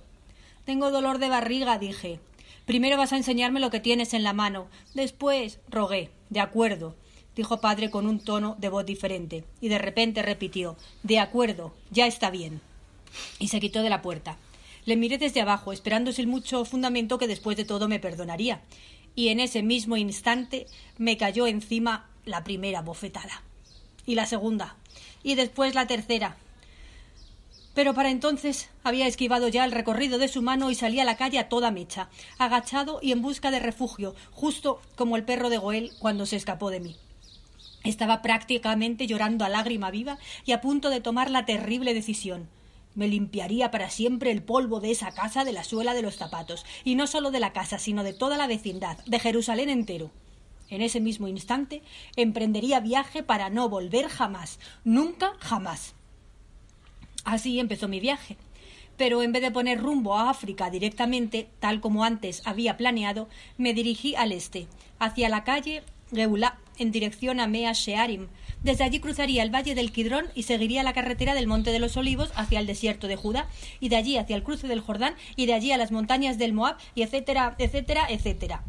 Tengo dolor de barriga, dije. Primero vas a enseñarme lo que tienes en la mano. Después, rogué. De acuerdo, dijo padre con un tono de voz diferente, y de repente repitió De acuerdo, ya está bien. Y se quitó de la puerta. Le miré desde abajo, esperando sin mucho fundamento que después de todo me perdonaría. Y en ese mismo instante me cayó encima la primera bofetada y la segunda, y después la tercera. Pero para entonces había esquivado ya el recorrido de su mano y salía a la calle a toda mecha, agachado y en busca de refugio, justo como el perro de Goel cuando se escapó de mí. Estaba prácticamente llorando a lágrima viva y a punto de tomar la terrible decisión. Me limpiaría para siempre el polvo de esa casa de la suela de los zapatos, y no solo de la casa, sino de toda la vecindad, de Jerusalén entero. En ese mismo instante emprendería viaje para no volver jamás, nunca jamás. Así empezó mi viaje. Pero en vez de poner rumbo a África directamente, tal como antes había planeado, me dirigí al este, hacia la calle Geulá, en dirección a Mea Shearim. Desde allí cruzaría el valle del Kidrón y seguiría la carretera del Monte de los Olivos hacia el desierto de Judá, y de allí hacia el cruce del Jordán, y de allí a las montañas del Moab, y etcétera, etcétera, etcétera.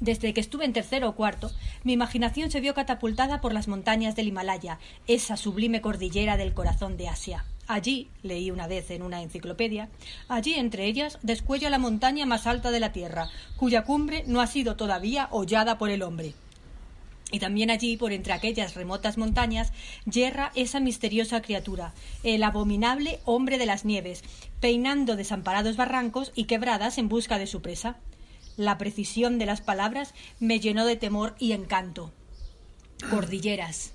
Desde que estuve en tercero o cuarto, mi imaginación se vio catapultada por las montañas del Himalaya, esa sublime cordillera del corazón de Asia. Allí, leí una vez en una enciclopedia, allí entre ellas descuella la montaña más alta de la Tierra, cuya cumbre no ha sido todavía hollada por el hombre. Y también allí, por entre aquellas remotas montañas, yerra esa misteriosa criatura, el abominable hombre de las nieves, peinando desamparados barrancos y quebradas en busca de su presa. La precisión de las palabras me llenó de temor y encanto. Cordilleras,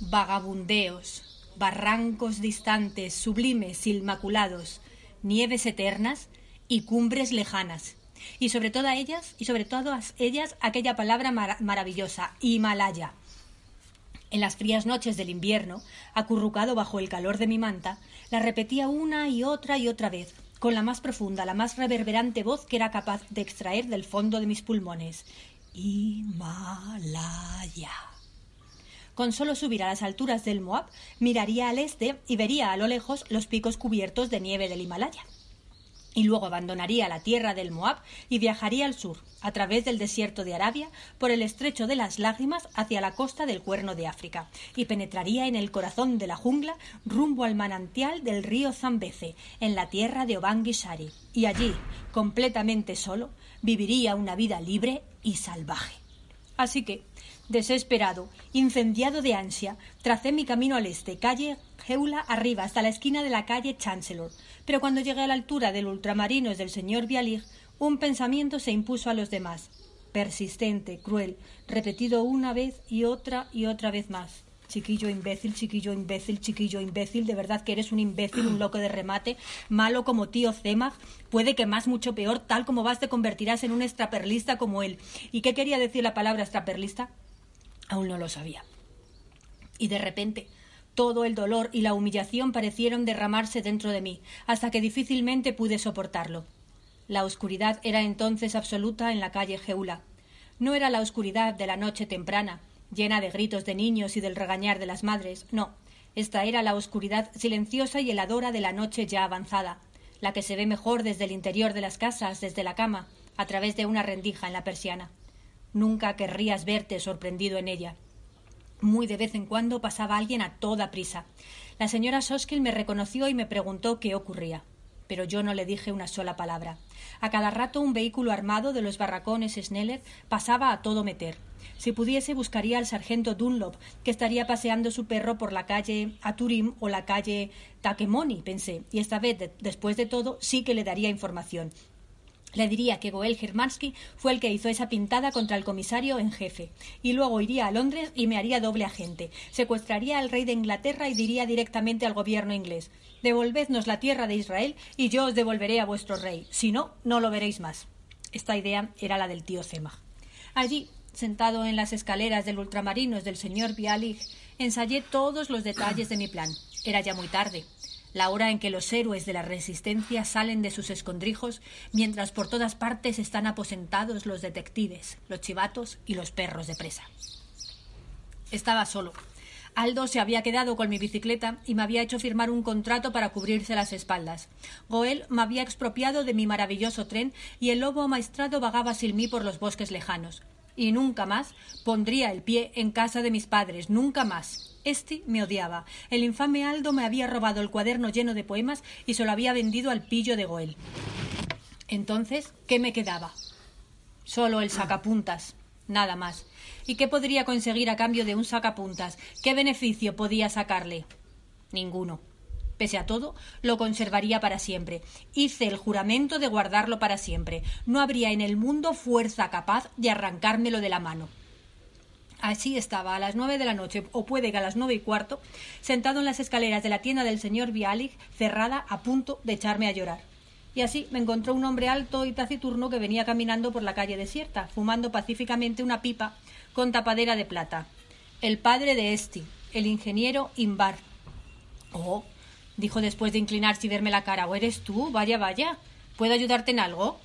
vagabundeos, barrancos distantes, sublimes, inmaculados, nieves eternas y cumbres lejanas. Y sobre todas ellas, y sobre todas ellas, aquella palabra maravillosa, Himalaya. En las frías noches del invierno, acurrucado bajo el calor de mi manta, la repetía una y otra y otra vez, con la más profunda, la más reverberante voz que era capaz de extraer del fondo de mis pulmones. Himalaya. Con solo subir a las alturas del Moab, miraría al este y vería a lo lejos los picos cubiertos de nieve del Himalaya. Y luego abandonaría la tierra del Moab y viajaría al sur, a través del desierto de Arabia, por el estrecho de las lágrimas hacia la costa del Cuerno de África, y penetraría en el corazón de la jungla rumbo al manantial del río Zambeze, en la tierra de Obanguishari, y allí, completamente solo, viviría una vida libre y salvaje. Así que, desesperado, incendiado de ansia, tracé mi camino al este, calle Arriba, hasta la esquina de la calle Chancellor. Pero cuando llegué a la altura del ultramarinos del señor Bialig, un pensamiento se impuso a los demás, persistente, cruel, repetido una vez y otra y otra vez más. Chiquillo imbécil, chiquillo imbécil, chiquillo imbécil, de verdad que eres un imbécil, un loco de remate, malo como tío Zemag, puede que más mucho peor, tal como vas te convertirás en un extraperlista como él. ¿Y qué quería decir la palabra extraperlista? Aún no lo sabía. Y de repente, todo el dolor y la humillación parecieron derramarse dentro de mí, hasta que difícilmente pude soportarlo. La oscuridad era entonces absoluta en la calle Geula. No era la oscuridad de la noche temprana, llena de gritos de niños y del regañar de las madres. No, esta era la oscuridad silenciosa y heladora de la noche ya avanzada, la que se ve mejor desde el interior de las casas, desde la cama, a través de una rendija en la persiana. Nunca querrías verte sorprendido en ella. Muy de vez en cuando pasaba alguien a toda prisa. La señora Soskill me reconoció y me preguntó qué ocurría. Pero yo no le dije una sola palabra. A cada rato un vehículo armado de los barracones Schneller pasaba a todo meter. Si pudiese, buscaría al sargento Dunlop, que estaría paseando su perro por la calle Aturim o la calle Takemoni, pensé, y esta vez, después de todo, sí que le daría información. Le diría que Goel Germansky fue el que hizo esa pintada contra el comisario en jefe, y luego iría a Londres y me haría doble agente. Secuestraría al rey de Inglaterra y diría directamente al gobierno inglés Devolvednos la tierra de Israel y yo os devolveré a vuestro rey. Si no, no lo veréis más. Esta idea era la del tío Zemach. Allí, Sentado en las escaleras del ultramarinos del señor Bialig, ensayé todos los detalles de mi plan. Era ya muy tarde, la hora en que los héroes de la resistencia salen de sus escondrijos, mientras por todas partes están aposentados los detectives, los chivatos y los perros de presa. Estaba solo. Aldo se había quedado con mi bicicleta y me había hecho firmar un contrato para cubrirse las espaldas. Goel me había expropiado de mi maravilloso tren y el lobo maestrado vagaba sin mí por los bosques lejanos y nunca más pondría el pie en casa de mis padres, nunca más. Este me odiaba. El infame Aldo me había robado el cuaderno lleno de poemas y se lo había vendido al pillo de Goel. Entonces, ¿qué me quedaba? Solo el sacapuntas, nada más. ¿Y qué podría conseguir a cambio de un sacapuntas? ¿Qué beneficio podía sacarle? Ninguno. Pese a todo, lo conservaría para siempre. Hice el juramento de guardarlo para siempre. No habría en el mundo fuerza capaz de arrancármelo de la mano. Así estaba, a las nueve de la noche, o puede que a las nueve y cuarto, sentado en las escaleras de la tienda del señor Bialig, cerrada, a punto de echarme a llorar. Y así me encontró un hombre alto y taciturno que venía caminando por la calle desierta, fumando pacíficamente una pipa con tapadera de plata. El padre de Esti, el ingeniero Imbar. Oh, dijo después de inclinarse y verme la cara. ¿O eres tú? Vaya, vaya. ¿Puedo ayudarte en algo?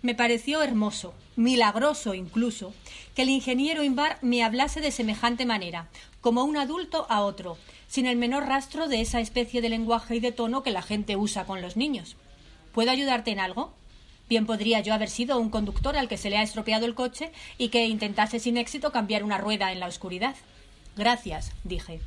Me pareció hermoso, milagroso incluso, que el ingeniero Imbar me hablase de semejante manera, como un adulto a otro, sin el menor rastro de esa especie de lenguaje y de tono que la gente usa con los niños. ¿Puedo ayudarte en algo? Bien podría yo haber sido un conductor al que se le ha estropeado el coche y que intentase sin éxito cambiar una rueda en la oscuridad. Gracias, dije.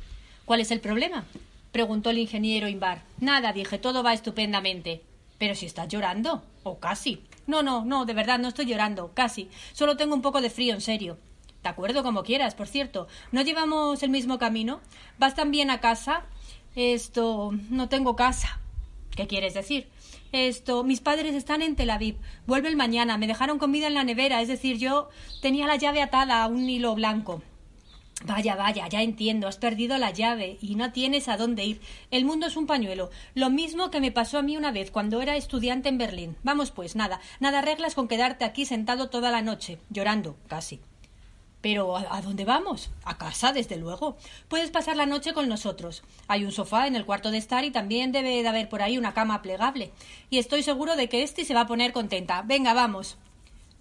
¿Cuál es el problema? Preguntó el ingeniero Imbar. Nada, dije, todo va estupendamente. Pero si estás llorando. O casi. No, no, no, de verdad, no estoy llorando, casi. Solo tengo un poco de frío, en serio. De acuerdo, como quieras, por cierto. ¿No llevamos el mismo camino? ¿Vas también a casa? Esto. no tengo casa. ¿Qué quieres decir? Esto, mis padres están en Tel Aviv. Vuelven mañana. Me dejaron comida en la nevera. Es decir, yo tenía la llave atada a un hilo blanco. Vaya, vaya, ya entiendo, has perdido la llave y no tienes a dónde ir. El mundo es un pañuelo. Lo mismo que me pasó a mí una vez cuando era estudiante en Berlín. Vamos pues, nada, nada reglas con quedarte aquí sentado toda la noche, llorando, casi. Pero ¿a, dónde vamos? A casa, desde luego. Puedes pasar la noche con nosotros. Hay un sofá en el cuarto de estar y también debe de haber por ahí una cama plegable. Y estoy seguro de que Esti se va a poner contenta. Venga, vamos.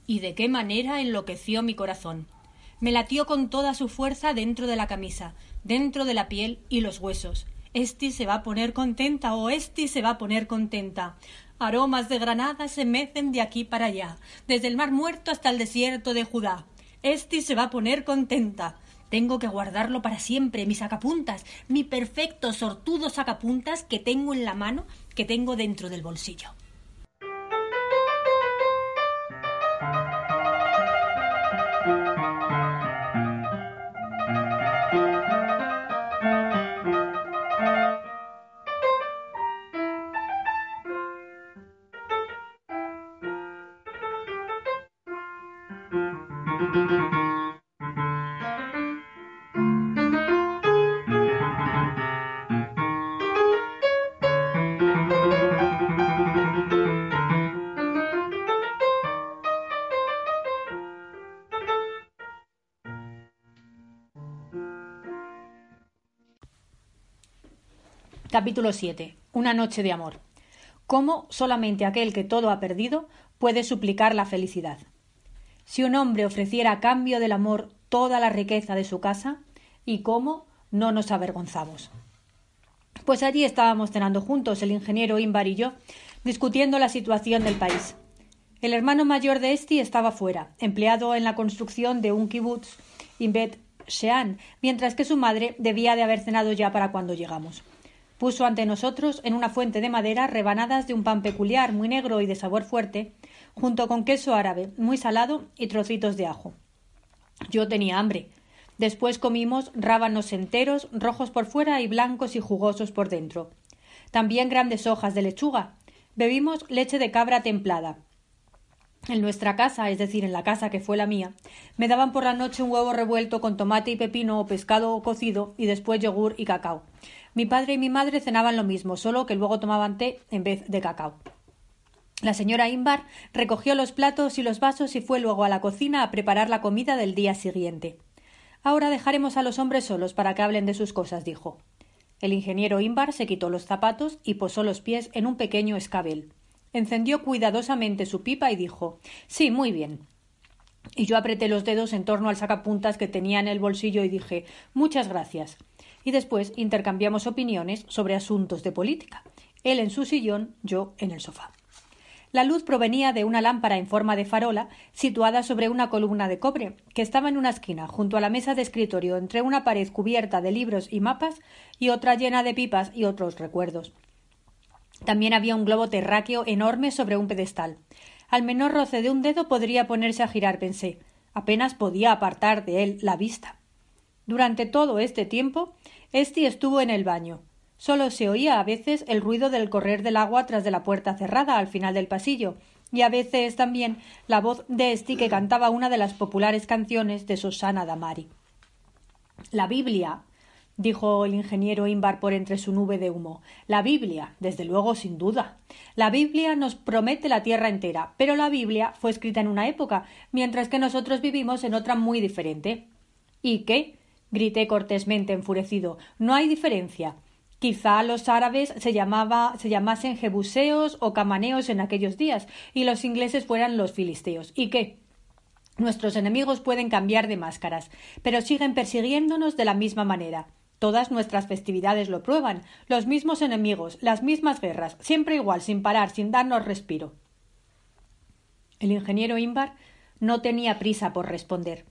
Y de qué manera enloqueció mi corazón me latió con toda su fuerza dentro de la camisa, dentro de la piel y los huesos. Esti se va a poner contenta o Esti se va a poner contenta. Aromas de granada se mecen de aquí para allá, desde el mar muerto hasta el desierto de Judá. Esti se va a poner contenta. Tengo que guardarlo para siempre, mi sacapuntas, mi perfecto sortudo sacapuntas que tengo en la mano, que tengo dentro del bolsillo. Capítulo 7. Una noche de amor. Cómo solamente aquel que todo ha perdido puede suplicar la felicidad. Si un hombre ofreciera a cambio del amor toda la riqueza de su casa, y cómo no nos avergonzamos. Pues allí estábamos cenando juntos el ingeniero Imbar y yo, discutiendo la situación del país. El hermano mayor de Esti estaba fuera, empleado en la construcción de un kibutz Bet Shean, mientras que su madre debía de haber cenado ya para cuando llegamos. Puso ante nosotros, en una fuente de madera, rebanadas de un pan peculiar, muy negro y de sabor fuerte, junto con queso árabe, muy salado, y trocitos de ajo. Yo tenía hambre. Después comimos rábanos enteros, rojos por fuera y blancos y jugosos por dentro. También grandes hojas de lechuga. Bebimos leche de cabra templada. En nuestra casa, es decir, en la casa que fue la mía, me daban por la noche un huevo revuelto con tomate y pepino o pescado cocido y después yogur y cacao. Mi padre y mi madre cenaban lo mismo, solo que luego tomaban té en vez de cacao. La señora Imbar recogió los platos y los vasos y fue luego a la cocina a preparar la comida del día siguiente. Ahora dejaremos a los hombres solos para que hablen de sus cosas, dijo. El ingeniero Imbar se quitó los zapatos y posó los pies en un pequeño escabel. Encendió cuidadosamente su pipa y dijo Sí, muy bien. Y yo apreté los dedos en torno al sacapuntas que tenía en el bolsillo y dije Muchas gracias y después intercambiamos opiniones sobre asuntos de política. Él en su sillón, yo en el sofá. La luz provenía de una lámpara en forma de farola situada sobre una columna de cobre, que estaba en una esquina, junto a la mesa de escritorio, entre una pared cubierta de libros y mapas y otra llena de pipas y otros recuerdos. También había un globo terráqueo enorme sobre un pedestal. Al menor roce de un dedo podría ponerse a girar, pensé. Apenas podía apartar de él la vista. Durante todo este tiempo, Esti estuvo en el baño. Solo se oía a veces el ruido del correr del agua tras de la puerta cerrada al final del pasillo, y a veces también la voz de Esti que cantaba una de las populares canciones de Susana Damari. La Biblia, dijo el ingeniero Imbar por entre su nube de humo. La Biblia, desde luego, sin duda. La Biblia nos promete la tierra entera, pero la Biblia fue escrita en una época, mientras que nosotros vivimos en otra muy diferente. ¿Y qué? Grité cortésmente enfurecido. No hay diferencia. Quizá los árabes se, llamaba, se llamasen jebuseos o camaneos en aquellos días, y los ingleses fueran los filisteos. ¿Y qué? Nuestros enemigos pueden cambiar de máscaras, pero siguen persiguiéndonos de la misma manera. Todas nuestras festividades lo prueban, los mismos enemigos, las mismas guerras, siempre igual, sin parar, sin darnos respiro. El ingeniero Imbar no tenía prisa por responder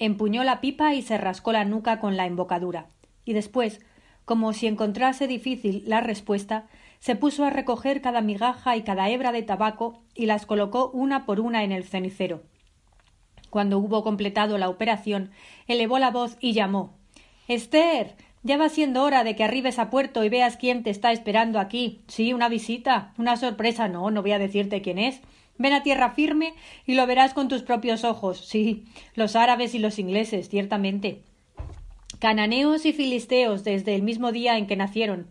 empuñó la pipa y se rascó la nuca con la embocadura, y después, como si encontrase difícil la respuesta, se puso a recoger cada migaja y cada hebra de tabaco y las colocó una por una en el cenicero. Cuando hubo completado la operación, elevó la voz y llamó Esther. Ya va siendo hora de que arribes a puerto y veas quién te está esperando aquí. Sí, una visita, una sorpresa. No, no voy a decirte quién es. Ven a tierra firme y lo verás con tus propios ojos. Sí, los árabes y los ingleses, ciertamente. Cananeos y filisteos desde el mismo día en que nacieron.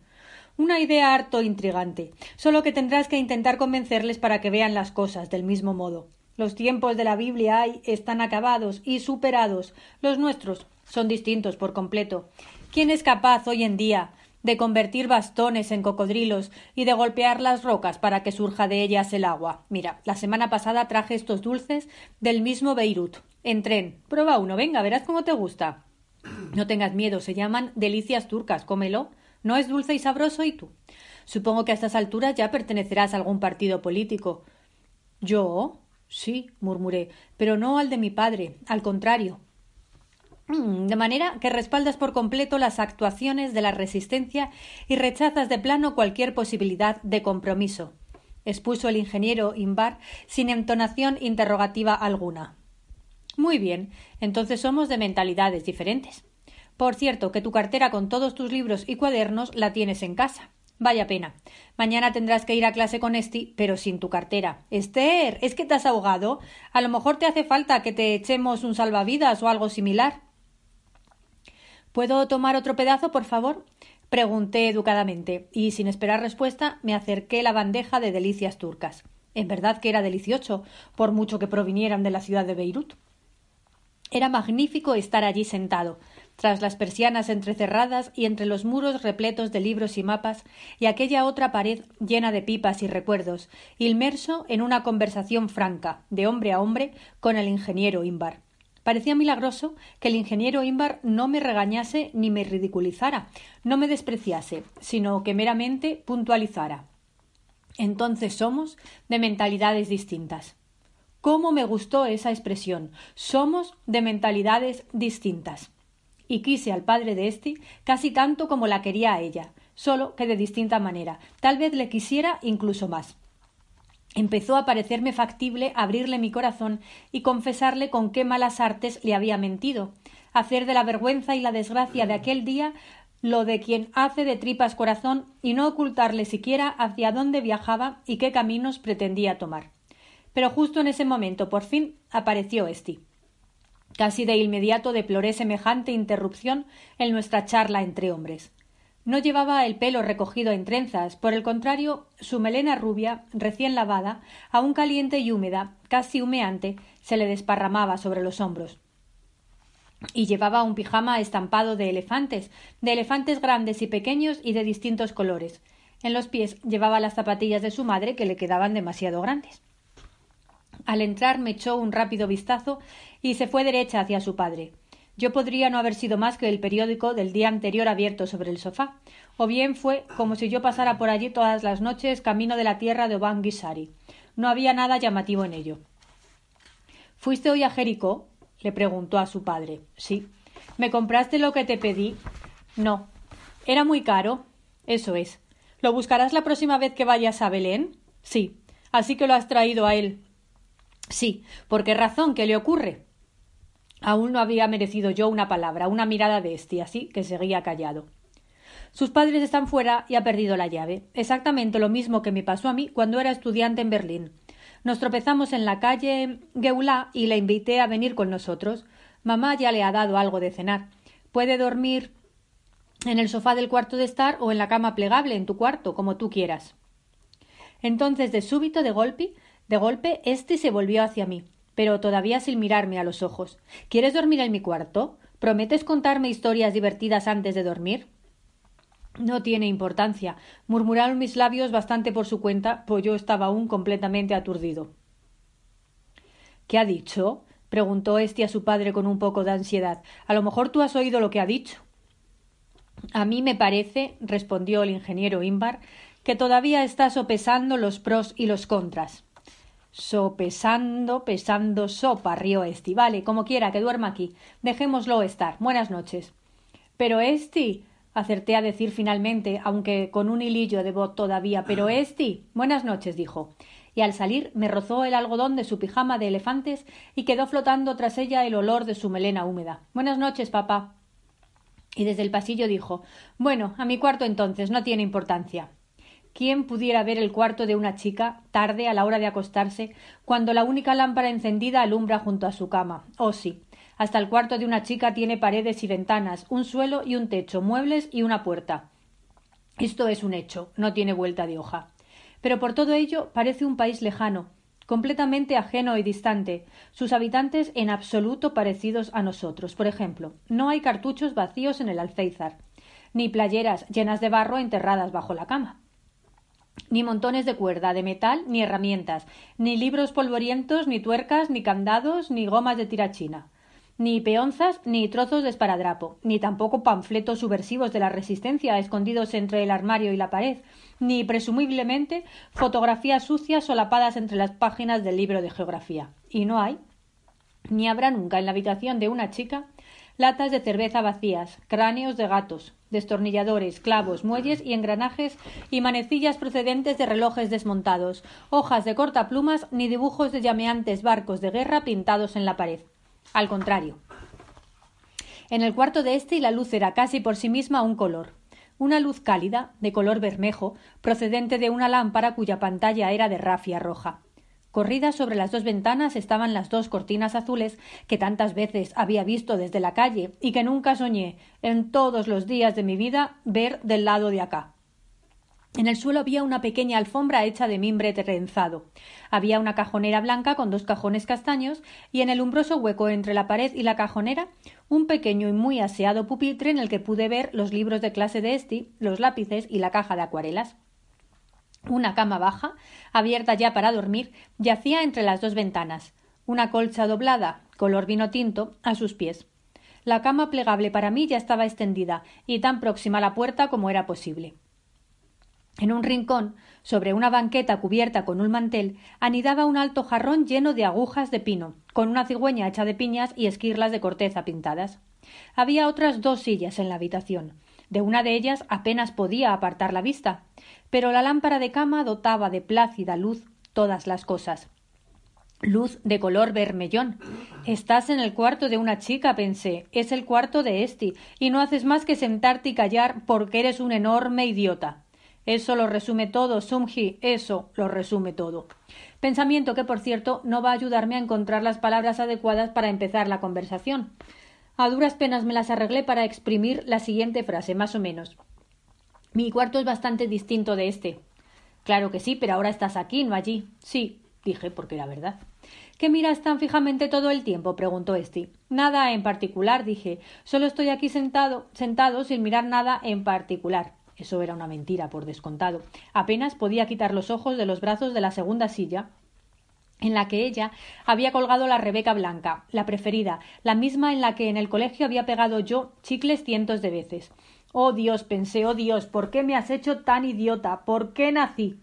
Una idea harto intrigante, solo que tendrás que intentar convencerles para que vean las cosas del mismo modo. Los tiempos de la Biblia están acabados y superados. Los nuestros son distintos por completo. ¿Quién es capaz hoy en día de convertir bastones en cocodrilos y de golpear las rocas para que surja de ellas el agua. Mira, la semana pasada traje estos dulces del mismo Beirut, en tren. Prueba uno, venga, verás cómo te gusta. No tengas miedo, se llaman delicias turcas, cómelo. ¿No es dulce y sabroso y tú? Supongo que a estas alturas ya pertenecerás a algún partido político. ¿Yo? Sí, murmuré, pero no al de mi padre, al contrario. Mm, de manera que respaldas por completo las actuaciones de la resistencia y rechazas de plano cualquier posibilidad de compromiso, expuso el ingeniero Imbar sin entonación interrogativa alguna. Muy bien, entonces somos de mentalidades diferentes. Por cierto, que tu cartera con todos tus libros y cuadernos la tienes en casa. Vaya pena. Mañana tendrás que ir a clase con Esti, pero sin tu cartera. Esther, ¿es que te has ahogado? A lo mejor te hace falta que te echemos un salvavidas o algo similar. ¿Puedo tomar otro pedazo, por favor? Pregunté educadamente, y sin esperar respuesta me acerqué la bandeja de delicias turcas. En verdad que era delicioso, por mucho que provinieran de la ciudad de Beirut. Era magnífico estar allí sentado, tras las persianas entrecerradas y entre los muros repletos de libros y mapas, y aquella otra pared llena de pipas y recuerdos, inmerso en una conversación franca, de hombre a hombre, con el ingeniero Imbar. Parecía milagroso que el ingeniero Imbar no me regañase ni me ridiculizara, no me despreciase, sino que meramente puntualizara. Entonces somos de mentalidades distintas. ¿Cómo me gustó esa expresión? Somos de mentalidades distintas y quise al padre de Esti casi tanto como la quería a ella, solo que de distinta manera. Tal vez le quisiera incluso más. Empezó a parecerme factible abrirle mi corazón y confesarle con qué malas artes le había mentido, hacer de la vergüenza y la desgracia de aquel día lo de quien hace de tripas corazón y no ocultarle siquiera hacia dónde viajaba y qué caminos pretendía tomar. Pero justo en ese momento, por fin, apareció Esti. Casi de inmediato deploré semejante interrupción en nuestra charla entre hombres. No llevaba el pelo recogido en trenzas, por el contrario, su melena rubia, recién lavada, aún caliente y húmeda, casi humeante, se le desparramaba sobre los hombros. Y llevaba un pijama estampado de elefantes, de elefantes grandes y pequeños y de distintos colores. En los pies llevaba las zapatillas de su madre que le quedaban demasiado grandes. Al entrar me echó un rápido vistazo y se fue derecha hacia su padre. Yo podría no haber sido más que el periódico del día anterior abierto sobre el sofá, o bien fue como si yo pasara por allí todas las noches camino de la tierra de Obanguisari. No había nada llamativo en ello. ¿Fuiste hoy a Jericó? le preguntó a su padre. Sí. ¿Me compraste lo que te pedí? No. ¿Era muy caro? Eso es. ¿Lo buscarás la próxima vez que vayas a Belén? Sí. Así que lo has traído a él. Sí. ¿Por qué razón? ¿Qué le ocurre? Aún no había merecido yo una palabra, una mirada de este, así que seguía callado. Sus padres están fuera y ha perdido la llave. Exactamente lo mismo que me pasó a mí cuando era estudiante en Berlín. Nos tropezamos en la calle Geulá y le invité a venir con nosotros. Mamá ya le ha dado algo de cenar. Puede dormir en el sofá del cuarto de estar o en la cama plegable en tu cuarto, como tú quieras. Entonces, de súbito, de golpe, de golpe, éste se volvió hacia mí, pero todavía sin mirarme a los ojos. ¿Quieres dormir en mi cuarto? ¿Prometes contarme historias divertidas antes de dormir? No tiene importancia. Murmuraron mis labios bastante por su cuenta, pues yo estaba aún completamente aturdido. ¿Qué ha dicho? preguntó este a su padre con un poco de ansiedad. A lo mejor tú has oído lo que ha dicho. A mí me parece, respondió el ingeniero Imbar, que todavía está sopesando los pros y los contras. Sopesando, pesando sopa, rió Esti. Vale, como quiera, que duerma aquí. Dejémoslo estar. Buenas noches. Pero Esti, acerté a decir finalmente, aunque con un hilillo de voz todavía. Pero Esti. Buenas noches, dijo. Y al salir me rozó el algodón de su pijama de elefantes y quedó flotando tras ella el olor de su melena húmeda. Buenas noches, papá. Y desde el pasillo dijo Bueno, a mi cuarto entonces, no tiene importancia. ¿Quién pudiera ver el cuarto de una chica tarde a la hora de acostarse, cuando la única lámpara encendida alumbra junto a su cama? Oh sí. Hasta el cuarto de una chica tiene paredes y ventanas, un suelo y un techo, muebles y una puerta. Esto es un hecho, no tiene vuelta de hoja. Pero por todo ello parece un país lejano, completamente ajeno y distante, sus habitantes en absoluto parecidos a nosotros. Por ejemplo, no hay cartuchos vacíos en el alféizar, ni playeras llenas de barro enterradas bajo la cama ni montones de cuerda, de metal, ni herramientas, ni libros polvorientos, ni tuercas, ni candados, ni gomas de tirachina. ni peonzas ni trozos de esparadrapo, ni tampoco panfletos subversivos de la resistencia escondidos entre el armario y la pared, ni presumiblemente fotografías sucias solapadas entre las páginas del libro de geografía. Y no hay, ni habrá nunca en la habitación de una chica latas de cerveza vacías, cráneos de gatos, destornilladores, clavos, muelles y engranajes y manecillas procedentes de relojes desmontados, hojas de cortaplumas ni dibujos de llameantes barcos de guerra pintados en la pared. Al contrario. En el cuarto de este la luz era casi por sí misma un color, una luz cálida, de color bermejo, procedente de una lámpara cuya pantalla era de rafia roja. Corridas sobre las dos ventanas estaban las dos cortinas azules que tantas veces había visto desde la calle y que nunca soñé en todos los días de mi vida ver del lado de acá. En el suelo había una pequeña alfombra hecha de mimbre trenzado. Había una cajonera blanca con dos cajones castaños y en el umbroso hueco entre la pared y la cajonera un pequeño y muy aseado pupitre en el que pude ver los libros de clase de Esti, los lápices y la caja de acuarelas. Una cama baja, abierta ya para dormir, yacía entre las dos ventanas, una colcha doblada, color vino tinto, a sus pies. La cama plegable para mí ya estaba extendida y tan próxima a la puerta como era posible. En un rincón, sobre una banqueta cubierta con un mantel, anidaba un alto jarrón lleno de agujas de pino, con una cigüeña hecha de piñas y esquirlas de corteza pintadas. Había otras dos sillas en la habitación. De una de ellas apenas podía apartar la vista pero la lámpara de cama dotaba de plácida luz todas las cosas. Luz de color vermellón. Estás en el cuarto de una chica, pensé. Es el cuarto de Esti, y no haces más que sentarte y callar porque eres un enorme idiota. Eso lo resume todo, Sumji, eso lo resume todo. Pensamiento que, por cierto, no va a ayudarme a encontrar las palabras adecuadas para empezar la conversación. A duras penas me las arreglé para exprimir la siguiente frase, más o menos. Mi cuarto es bastante distinto de este. Claro que sí, pero ahora estás aquí, no allí. Sí, dije, porque era verdad. ¿Qué miras tan fijamente todo el tiempo? preguntó Esti. Nada en particular, dije. Solo estoy aquí sentado, sentado sin mirar nada en particular. Eso era una mentira, por descontado. Apenas podía quitar los ojos de los brazos de la segunda silla, en la que ella había colgado la Rebeca blanca, la preferida, la misma en la que en el colegio había pegado yo chicles cientos de veces. Oh Dios, pensé, oh Dios, ¿por qué me has hecho tan idiota? ¿Por qué nací?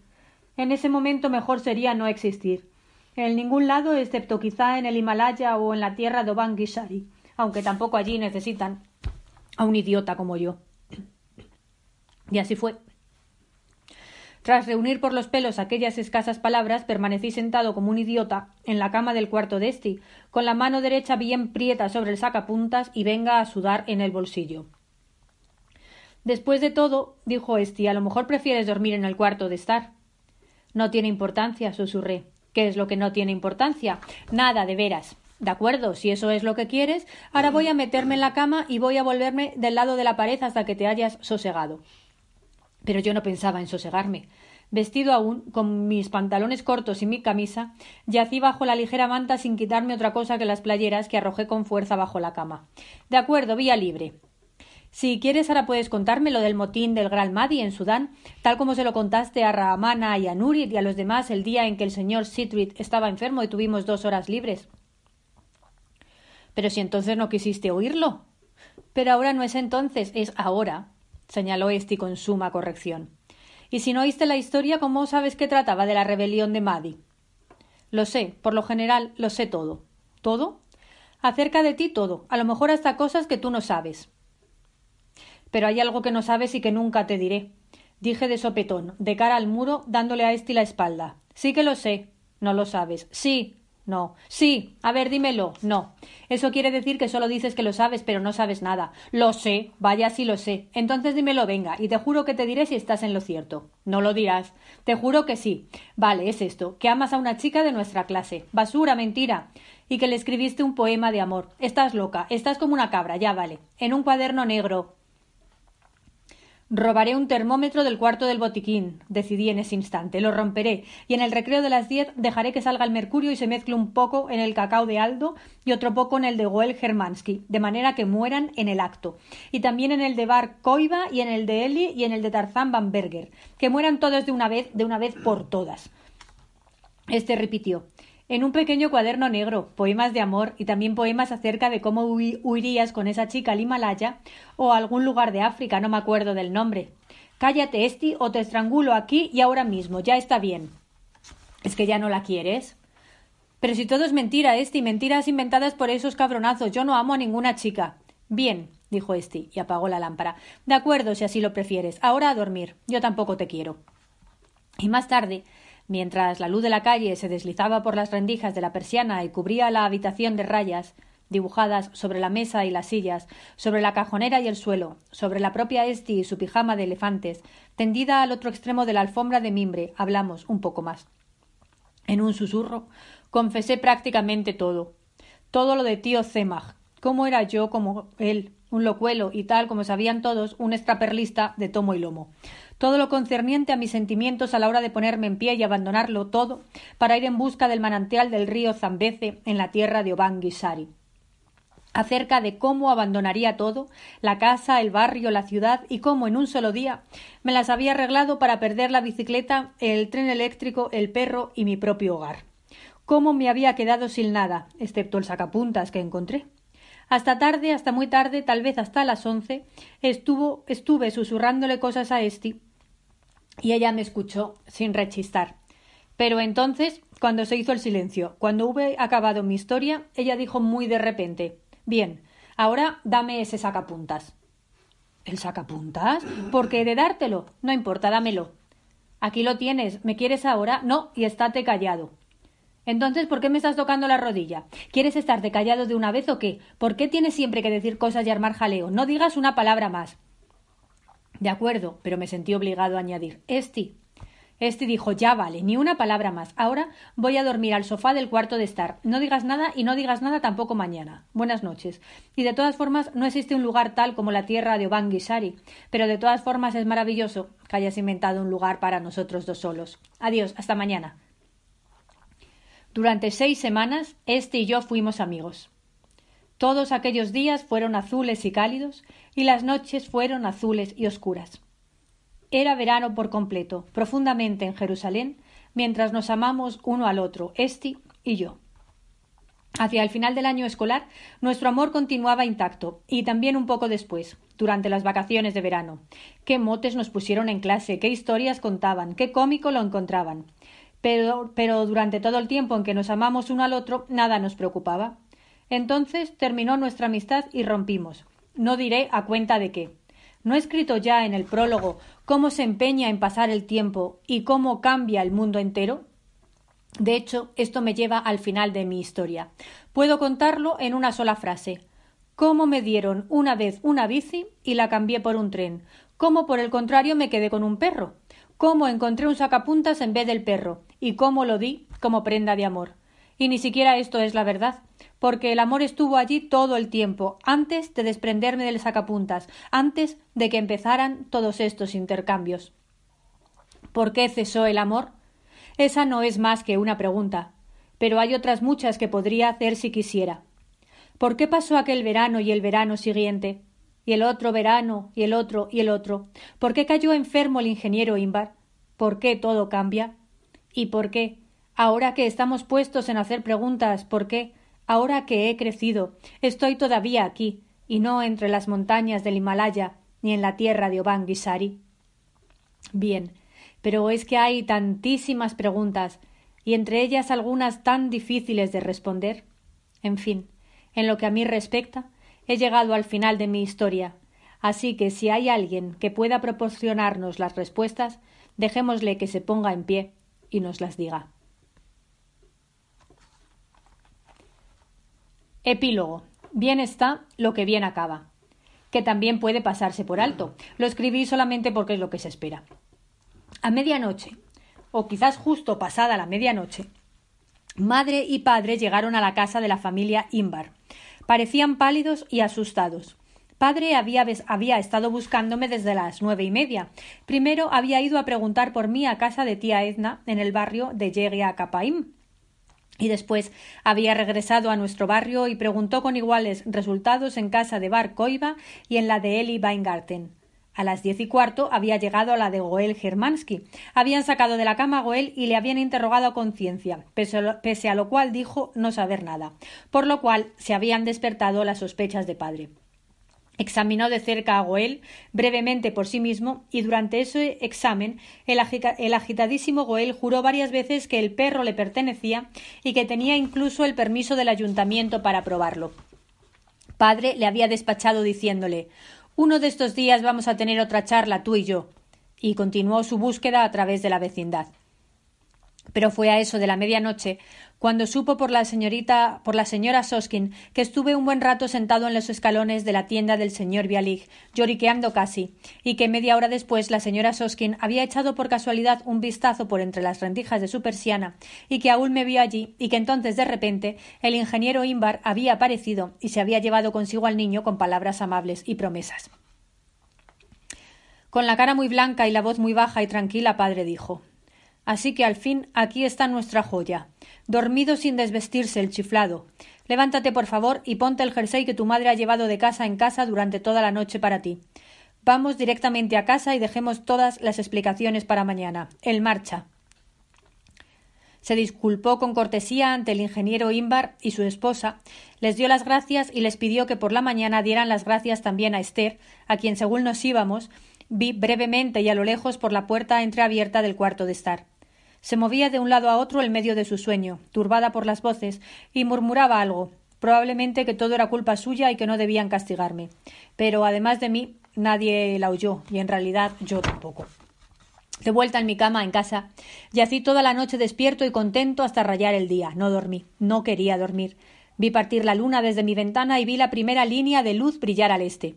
En ese momento mejor sería no existir. En ningún lado, excepto quizá en el Himalaya o en la tierra de Obangishari, aunque tampoco allí necesitan a un idiota como yo. Y así fue. Tras reunir por los pelos aquellas escasas palabras, permanecí sentado como un idiota en la cama del cuarto de Esti, con la mano derecha bien prieta sobre el sacapuntas y venga a sudar en el bolsillo. Después de todo, dijo Esti, a lo mejor prefieres dormir en el cuarto de estar. No tiene importancia, susurré. ¿Qué es lo que no tiene importancia? Nada, de veras. De acuerdo, si eso es lo que quieres, ahora voy a meterme en la cama y voy a volverme del lado de la pared hasta que te hayas sosegado. Pero yo no pensaba en sosegarme. Vestido aún, con mis pantalones cortos y mi camisa, yací bajo la ligera manta sin quitarme otra cosa que las playeras que arrojé con fuerza bajo la cama. De acuerdo, vía libre. Si quieres, ahora puedes contarme lo del motín del Gran Mahdi en Sudán, tal como se lo contaste a Rahmana y a Nurit y a los demás el día en que el señor Sitrit estaba enfermo y tuvimos dos horas libres. Pero si entonces no quisiste oírlo. Pero ahora no es entonces, es ahora, señaló Esti con suma corrección. Y si no oíste la historia, ¿cómo sabes que trataba de la rebelión de Mahdi? Lo sé, por lo general lo sé todo. ¿Todo? Acerca de ti todo, a lo mejor hasta cosas que tú no sabes. Pero hay algo que no sabes y que nunca te diré. Dije de sopetón, de cara al muro, dándole a Esti la espalda. Sí que lo sé. No lo sabes. Sí. No. Sí. A ver, dímelo. No. Eso quiere decir que solo dices que lo sabes, pero no sabes nada. Lo sé. Vaya si lo sé. Entonces dímelo, venga, y te juro que te diré si estás en lo cierto. No lo dirás. Te juro que sí. Vale, es esto, que amas a una chica de nuestra clase. Basura, mentira. Y que le escribiste un poema de amor. Estás loca. Estás como una cabra, ya vale. En un cuaderno negro. Robaré un termómetro del cuarto del botiquín, decidí en ese instante. Lo romperé, y en el recreo de las diez dejaré que salga el mercurio y se mezcle un poco en el cacao de Aldo y otro poco en el de Goel Germansky, de manera que mueran en el acto. Y también en el de Bar Koiva y en el de Eli y en el de Tarzán Van Berger. Que mueran todos de una vez, de una vez por todas. Este repitió. En un pequeño cuaderno negro, poemas de amor y también poemas acerca de cómo huirías con esa chica al Himalaya o a algún lugar de África, no me acuerdo del nombre. Cállate, Esti, o te estrangulo aquí y ahora mismo, ya está bien. ¿Es que ya no la quieres? Pero si todo es mentira, Esti, mentiras inventadas por esos cabronazos. Yo no amo a ninguna chica. Bien, dijo Esti, y apagó la lámpara. De acuerdo, si así lo prefieres. Ahora a dormir. Yo tampoco te quiero. Y más tarde, mientras la luz de la calle se deslizaba por las rendijas de la persiana y cubría la habitación de rayas, dibujadas sobre la mesa y las sillas, sobre la cajonera y el suelo, sobre la propia Esti y su pijama de elefantes, tendida al otro extremo de la alfombra de mimbre, hablamos un poco más. En un susurro, confesé prácticamente todo. Todo lo de tío Zemag, cómo era yo como él, un locuelo y tal como sabían todos, un extraperlista de tomo y lomo. Todo lo concerniente a mis sentimientos a la hora de ponerme en pie y abandonarlo todo para ir en busca del manantial del río Zambeze en la tierra de Obanguisari acerca de cómo abandonaría todo, la casa, el barrio, la ciudad, y cómo en un solo día me las había arreglado para perder la bicicleta, el tren eléctrico, el perro y mi propio hogar. Cómo me había quedado sin nada, excepto el sacapuntas que encontré. Hasta tarde, hasta muy tarde, tal vez hasta las once, estuvo, estuve susurrándole cosas a Esti y ella me escuchó sin rechistar. Pero entonces, cuando se hizo el silencio, cuando hube acabado mi historia, ella dijo muy de repente Bien, ahora dame ese sacapuntas. ¿El sacapuntas? ¿Por qué he de dártelo? No importa, dámelo. Aquí lo tienes. ¿Me quieres ahora? No, y estate callado. Entonces, ¿por qué me estás tocando la rodilla? ¿Quieres estarte callado de una vez o qué? ¿Por qué tienes siempre que decir cosas y armar jaleo? No digas una palabra más. De acuerdo, pero me sentí obligado a añadir. Esti, este dijo Ya vale, ni una palabra más. Ahora voy a dormir al sofá del cuarto de estar. No digas nada y no digas nada tampoco mañana. Buenas noches. Y de todas formas, no existe un lugar tal como la tierra de Obanguisari. Pero de todas formas es maravilloso que hayas inventado un lugar para nosotros dos solos. Adiós, hasta mañana. Durante seis semanas, este y yo fuimos amigos. Todos aquellos días fueron azules y cálidos, y las noches fueron azules y oscuras. Era verano por completo, profundamente en Jerusalén, mientras nos amamos uno al otro, Esti y yo. Hacia el final del año escolar, nuestro amor continuaba intacto, y también un poco después, durante las vacaciones de verano. Qué motes nos pusieron en clase, qué historias contaban, qué cómico lo encontraban. Pero, pero durante todo el tiempo en que nos amamos uno al otro, nada nos preocupaba. Entonces terminó nuestra amistad y rompimos. No diré a cuenta de qué. ¿No he escrito ya en el prólogo cómo se empeña en pasar el tiempo y cómo cambia el mundo entero? De hecho, esto me lleva al final de mi historia. Puedo contarlo en una sola frase. Cómo me dieron una vez una bici y la cambié por un tren. Cómo, por el contrario, me quedé con un perro. Cómo encontré un sacapuntas en vez del perro. Y cómo lo di como prenda de amor. Y ni siquiera esto es la verdad porque el amor estuvo allí todo el tiempo, antes de desprenderme del sacapuntas, antes de que empezaran todos estos intercambios. ¿Por qué cesó el amor? Esa no es más que una pregunta, pero hay otras muchas que podría hacer si quisiera. ¿Por qué pasó aquel verano y el verano siguiente? Y el otro verano y el otro y el otro. ¿Por qué cayó enfermo el ingeniero Imbar? ¿Por qué todo cambia? ¿Y por qué? Ahora que estamos puestos en hacer preguntas, ¿por qué? Ahora que he crecido, estoy todavía aquí, y no entre las montañas del Himalaya, ni en la tierra de Obanguisari. Bien, pero es que hay tantísimas preguntas, y entre ellas algunas tan difíciles de responder. En fin, en lo que a mí respecta, he llegado al final de mi historia, así que si hay alguien que pueda proporcionarnos las respuestas, dejémosle que se ponga en pie y nos las diga. Epílogo. Bien está lo que bien acaba. Que también puede pasarse por alto. Lo escribí solamente porque es lo que se espera. A medianoche, o quizás justo pasada la medianoche, madre y padre llegaron a la casa de la familia Imbar. Parecían pálidos y asustados. Padre había, había, estado buscándome desde las nueve y media. Primero había ido a preguntar por mí a casa de tía Edna en el barrio de Yegia Capaim y después había regresado a nuestro barrio y preguntó con iguales resultados en casa de Bar Coiba y en la de Eli Weingarten. A las diez y cuarto había llegado la de Goel Germansky. Habían sacado de la cama a Goel y le habían interrogado a conciencia, pese a lo cual dijo no saber nada, por lo cual se habían despertado las sospechas de padre. Examinó de cerca a Goel brevemente por sí mismo y durante ese examen el, el, agitadísimo Goel juró varias veces que el perro le pertenecía y que tenía incluso el permiso del ayuntamiento para probarlo. Padre le había despachado diciéndole uno de estos días vamos a tener otra charla tú y yo. Y continuó su búsqueda a través de la vecindad. Pero fue a eso de la medianoche cuando supo por la señorita, por la señora Soskin, que estuve un buen rato sentado en los escalones de la tienda del señor Bialig, lloriqueando casi, y que media hora después la señora Soskin había echado por casualidad un vistazo por entre las rendijas de su persiana, y que aún me vio allí, y que entonces de repente el ingeniero Imbar había aparecido y se había llevado consigo al niño con palabras amables y promesas. Con la cara muy blanca y la voz muy baja y tranquila, padre dijo Así que al fin aquí está nuestra joya. Dormido sin desvestirse el chiflado. Levántate, por favor, y ponte el jersey que tu madre ha llevado de casa en casa durante toda la noche para ti. Vamos directamente a casa y dejemos todas las explicaciones para mañana. El marcha. Se disculpó con cortesía ante el ingeniero Imbar y su esposa, les dio las gracias y les pidió que por la mañana dieran las gracias también a Esther, a quien según nos íbamos, vi brevemente y a lo lejos por la puerta entreabierta del cuarto de estar. Se movía de un lado a otro en medio de su sueño, turbada por las voces, y murmuraba algo, probablemente que todo era culpa suya y que no debían castigarme. Pero además de mí, nadie la oyó, y en realidad yo tampoco. De vuelta en mi cama en casa, yací toda la noche despierto y contento hasta rayar el día. No dormí, no quería dormir. Vi partir la luna desde mi ventana y vi la primera línea de luz brillar al este.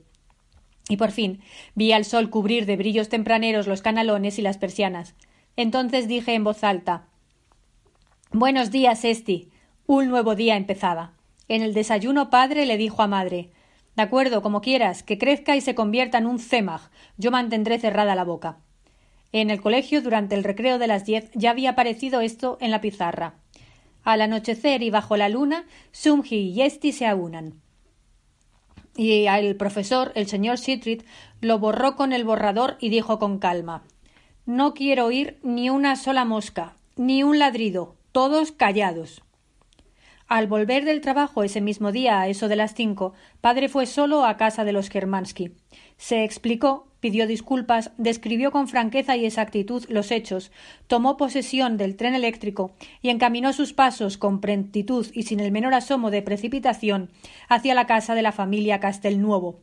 Y por fin vi al sol cubrir de brillos tempraneros los canalones y las persianas. Entonces dije en voz alta Buenos días, Esti. Un nuevo día empezaba. En el desayuno padre le dijo a madre De acuerdo, como quieras, que crezca y se convierta en un cemag. Yo mantendré cerrada la boca. En el colegio, durante el recreo de las diez, ya había aparecido esto en la pizarra. Al anochecer y bajo la luna, Sumji y Esti se aunan. Y el profesor, el señor Sitrit, lo borró con el borrador y dijo con calma no quiero oír ni una sola mosca, ni un ladrido, todos callados. Al volver del trabajo ese mismo día, a eso de las cinco, padre fue solo a casa de los Germansky. Se explicó, pidió disculpas, describió con franqueza y exactitud los hechos, tomó posesión del tren eléctrico y encaminó sus pasos con prontitud y sin el menor asomo de precipitación hacia la casa de la familia Castelnuovo.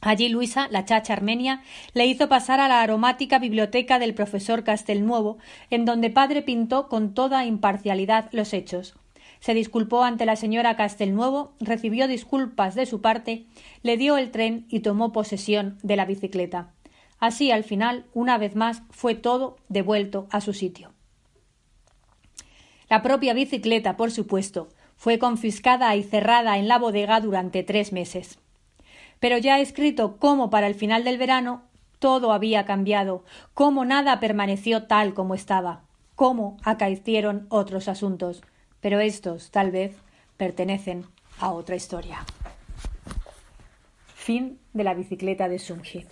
Allí Luisa, la chacha armenia, le hizo pasar a la aromática biblioteca del profesor Castelnuovo, en donde padre pintó con toda imparcialidad los hechos. Se disculpó ante la señora Castelnuovo, recibió disculpas de su parte, le dio el tren y tomó posesión de la bicicleta. Así, al final, una vez más, fue todo devuelto a su sitio. La propia bicicleta, por supuesto, fue confiscada y cerrada en la bodega durante tres meses pero ya he escrito cómo para el final del verano todo había cambiado, cómo nada permaneció tal como estaba, cómo acaecieron otros asuntos, pero estos, tal vez, pertenecen a otra historia. Fin de la bicicleta de Sunji.